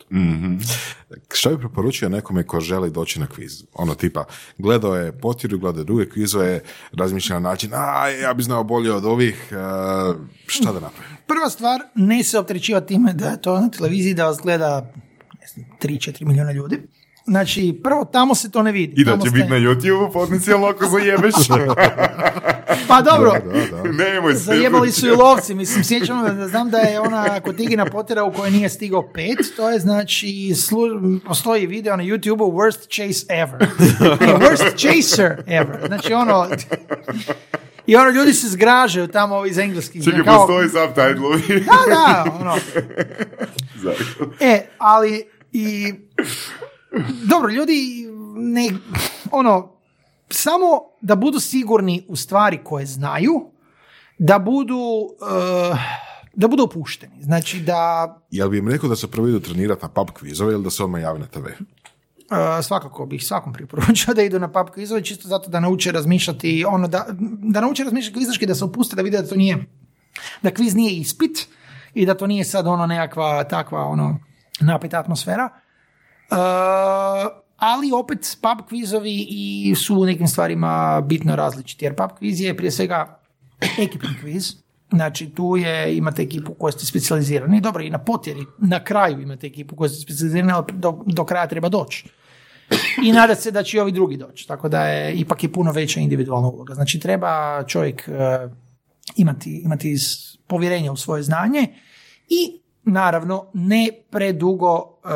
Što bi preporučio nekome ko želi doći na kviz? Ono tipa, gledao je potjeru, gledao je druge kvizove, razmišlja na način, a ja bi znao bolje od ovih, e, šta da napravim? Prva stvar, ne se opterećivati time da je to na televiziji da vas gleda ne znam, 3-4 milijuna ljudi. Znači, prvo tamo se to ne vidi. I da Tamo će ste- biti na YouTube potencijalno ako zajebeš. [LAUGHS] Pa dobro, Da, da. Nemoj se. zajebali su i lovci. Mislim, sjećam da znam da je ona Kotigina potjera u kojoj nije stigao pet. To je znači, slu, postoji video na YouTube-u worst chase ever. [LAUGHS] Worst chaser ever. Znači ono, i ono ljudi se zgražaju tamo ovi iz engleskih. Čekaj, kao- postoji subtitlovi. Da, da, ono. E, ali i... Dobro, ljudi ne... Ono, samo da budu sigurni u stvari koje znaju, da budu... eh, da budu opušteni. Znači da Jel bi im rekao da se prvo idu trenirati na pub kvizove ili da se odmah javi na TV? Uh, svakako bih svakom preporučio [LAUGHS] da idu na pub kvizove čisto zato da nauče razmišljati ono da, da nauče razmišljati kvizaški da se opuste da vide da to nije da kviz nije ispit i da to nije sad ono nekakva takva ono napeta atmosfera Uh, ali opet pub kvizovi i su u nekim stvarima bitno različiti jer pub kviz je prije svega ekipni kviz Znači tu je, imate ekipu koja ste specijalizirani, dobro i na potjeri, na kraju imate ekipu koja ste specijalizirani, ali do, do kraja treba doći. I nadat se da će i ovi drugi doći, tako da je ipak je puno veća individualna uloga. Znači treba čovjek e, imati, imati povjerenje u svoje znanje i naravno ne predugo e,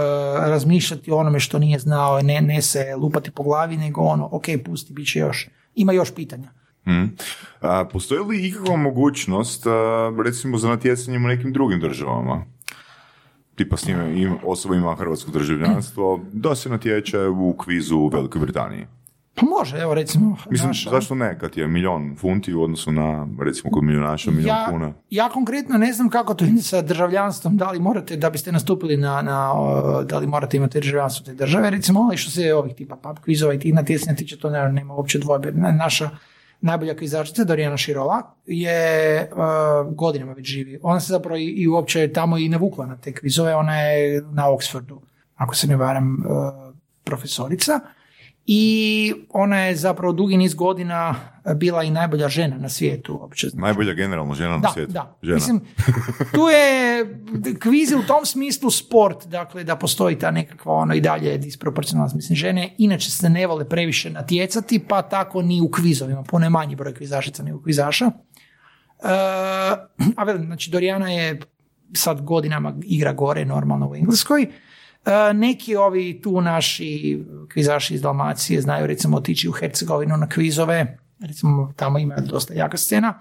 razmišljati o onome što nije znao, ne, ne se lupati po glavi, nego ono, ok, pusti, bit će još, ima još pitanja. Hmm. A, postoji li ikakva mogućnost, a, recimo, za natjecanjem u nekim drugim državama? Tipa s njime im, osoba ima hrvatsko državljanstvo, da se natječe u kvizu u Velikoj Britaniji. Pa može, evo recimo... Mislim, naša- zašto ne, kad je milion funti u odnosu na, recimo, kod milijunaša milion ja, kuna? ja konkretno ne znam kako to ide sa državljanstvom, da li morate, da biste nastupili na, na da li morate imati državljanstvo te države, recimo ali što se ovih tipa pub kvizova i tih natjecanja tiče, to naravno nema uopće dvojbe. Na- Naša najbolja kvizačica, Dorijana Širola, je uh, godinama već živi. Ona se zapravo i, i uopće tamo i navukla na te kvizove, ona je na Oxfordu, ako se ne varam, uh, profesorica. I ona je zapravo dugi niz godina bila i najbolja žena na svijetu uopće. Znači, Najbolja generalno žena na da, svijetu. da. Žena. Mislim, [LAUGHS] tu je kviz u tom smislu sport, dakle da postoji ta nekakva ono i dalje disproporcionalnost. Mislim, žene inače se ne vole previše natjecati, pa tako ni u kvizovima. Puno je manji broj kvizašica nego kvizaša. E, a velim, znači Dorijana je sad godinama igra gore normalno u Engleskoj. E, neki ovi tu naši kvizaši iz Dalmacije znaju recimo otići u Hercegovinu na kvizove, recimo tamo ima dosta jaka scena.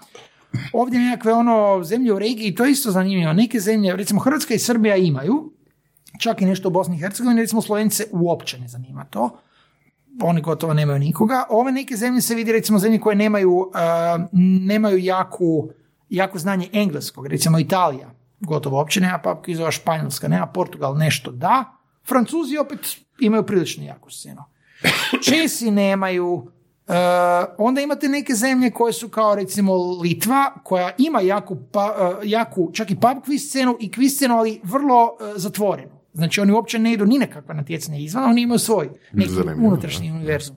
Ovdje nekakve ono zemlje u regiji, to je isto zanimljivo. Neke zemlje, recimo Hrvatska i Srbija imaju, čak i nešto u Bosni i Hercegovini, recimo Slovence uopće ne zanima to. Oni gotovo nemaju nikoga. Ove neke zemlje se vidi, recimo zemlje koje nemaju, uh, nemaju jaku, jako znanje engleskog, recimo Italija, gotovo uopće nema pub kvizova, Španjolska nema, Portugal nešto da, Francuzi opet imaju prilično jaku scenu. Česi nemaju, E, onda imate neke zemlje koje su kao recimo Litva, koja ima jaku, pa, e, jaku čak i pub quiz scenu i quiz scenu, ali vrlo e, zatvorenu. Znači oni uopće ne idu ni na kakva natjecanja izvan, oni imaju svoj neki Zanimljivo, unutrašnji univerzum.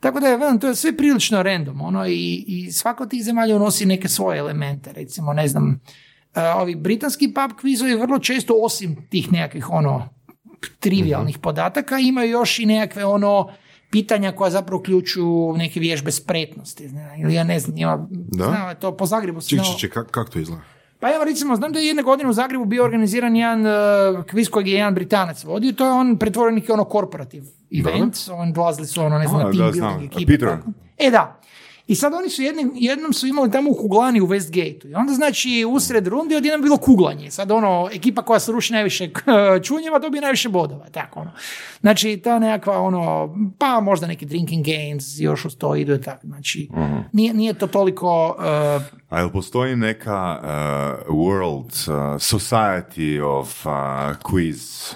Tako da je, velim, to je sve prilično random, ono, i, i svako od tih zemalja unosi neke svoje elemente, recimo, ne znam, ovi britanski pub kvizovi vrlo često, osim tih nekakvih, ono, trivialnih podataka, imaju još i nekakve, ono, pitanja koja zapravo uključuju neke vježbe spretnosti, ili ja ne znam, ima, znao je to po Zagrebu. se Ček, znao- ček, ček, kak, kak to izgleda? pa evo recimo, znam da je jedne godine u Zagrebu bio organiziran jedan uh, kviz kojeg je jedan Britanac vodio, to je on pretvorio neki ono korporativ event, on dolazili su ono, ne znam, A, na da, team znam. building ekipe. Peter. E da, i sad oni su jednim, jednom su imali tamo u kuglani u Westgateu i onda znači usred rundi odjednom je bilo kuglanje. Sad ono, ekipa koja se ruši najviše [LAUGHS] čunjeva dobije najviše bodova, tako ono. Znači ta nekakva ono, pa možda neki drinking games još uz to idu i tako, znači nije, nije to toliko uh, A jel postoji neka uh, world uh, society of uh, quiz?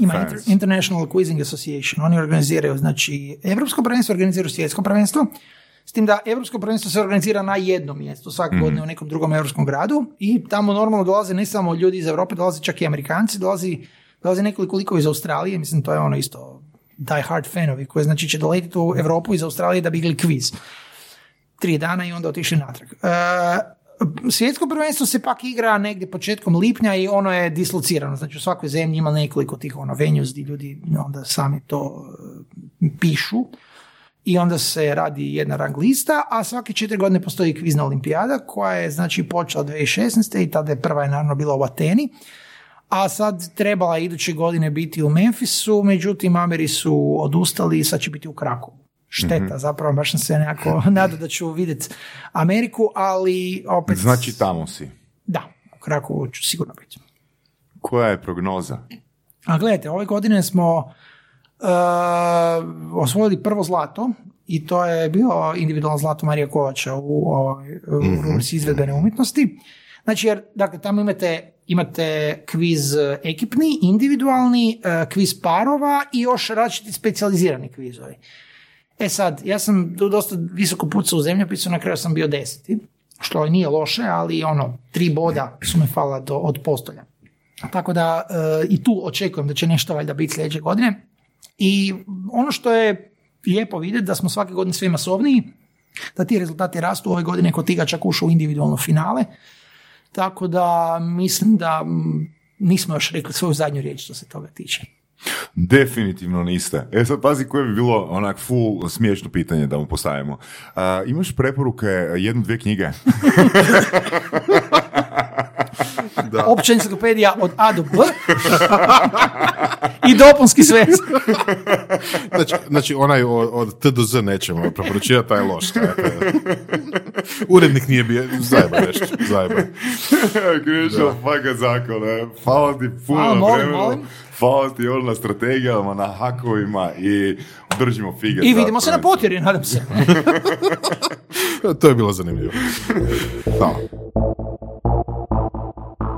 Ima. Inter- International Quizzing Association. Oni organiziraju, znači, Evropsko prvenstvo organiziraju svjetsko prvenstvo, s tim da Evropsko prvenstvo se organizira na jednom mjestu, svake godine u nekom drugom europskom gradu i tamo normalno dolaze ne samo ljudi iz Europe, dolaze čak i Amerikanci, dolazi, dolaze nekoliko likova iz Australije, mislim to je ono isto die hard fanovi koji znači će doletiti u Europu iz Australije da bi igrali kviz. Tri dana i onda otišli natrag. E, svjetsko prvenstvo se pak igra negdje početkom lipnja i ono je dislocirano. Znači u svakoj zemlji ima nekoliko tih ono venues gdje ljudi onda sami to e, pišu i onda se radi jedna rang lista, a svake četiri godine postoji kvizna olimpijada koja je znači počela 2016. i tada je prva je naravno bila u Ateni, a sad trebala iduće godine biti u Memphisu, međutim Ameri su odustali i sad će biti u Krakovu. Šteta, zapravo baš sam se nekako [LAUGHS] nadao da ću vidjeti Ameriku, ali opet... Znači tamo si. Da, u Krakovu ću sigurno biti. Koja je prognoza? A gledajte, ove godine smo uh, osvojili prvo zlato i to je bilo individualno zlato Marija Kovača u, ovoj- u rubrici izvedbene umjetnosti. Znači, jer, dakle, tamo imate, imate kviz ekipni, individualni, eh, kviz parova i još različiti specijalizirani kvizovi. E sad, ja sam dosta visoko pucao u zemljopisu, na kraju sam bio deseti, što nije loše, ali ono, tri boda su me falila do, od postolja. Tako da e, i tu očekujem da će nešto valjda biti sljedeće godine. I ono što je lijepo vidjeti da smo svake godine sve masovniji, da ti rezultati rastu ove godine kod tiga čak ušao u individualno finale. Tako da mislim da mm, nismo još rekli svoju zadnju riječ što se toga tiče. Definitivno niste. E sad pazi koje bi bilo onak full smiješno pitanje da mu postavimo. A, imaš preporuke jednu, dvije knjige? [LAUGHS] Opća enciklopedija od A do B. I dopunski sve. Znači, znači onaj od, od T do Z nećemo preporučivati, taj je loš. taj je- Urednik nije bio, zajeba nešto, zajeba. Krišo, faka zakone. Hvala ti puno A, na molim, vremenu. molim. Hvala ti ono na strategijama, na hakovima i držimo fige. I vidimo se na potjeri, nadam se. To je bilo zanimljivo. [LAUGHS] Hvala.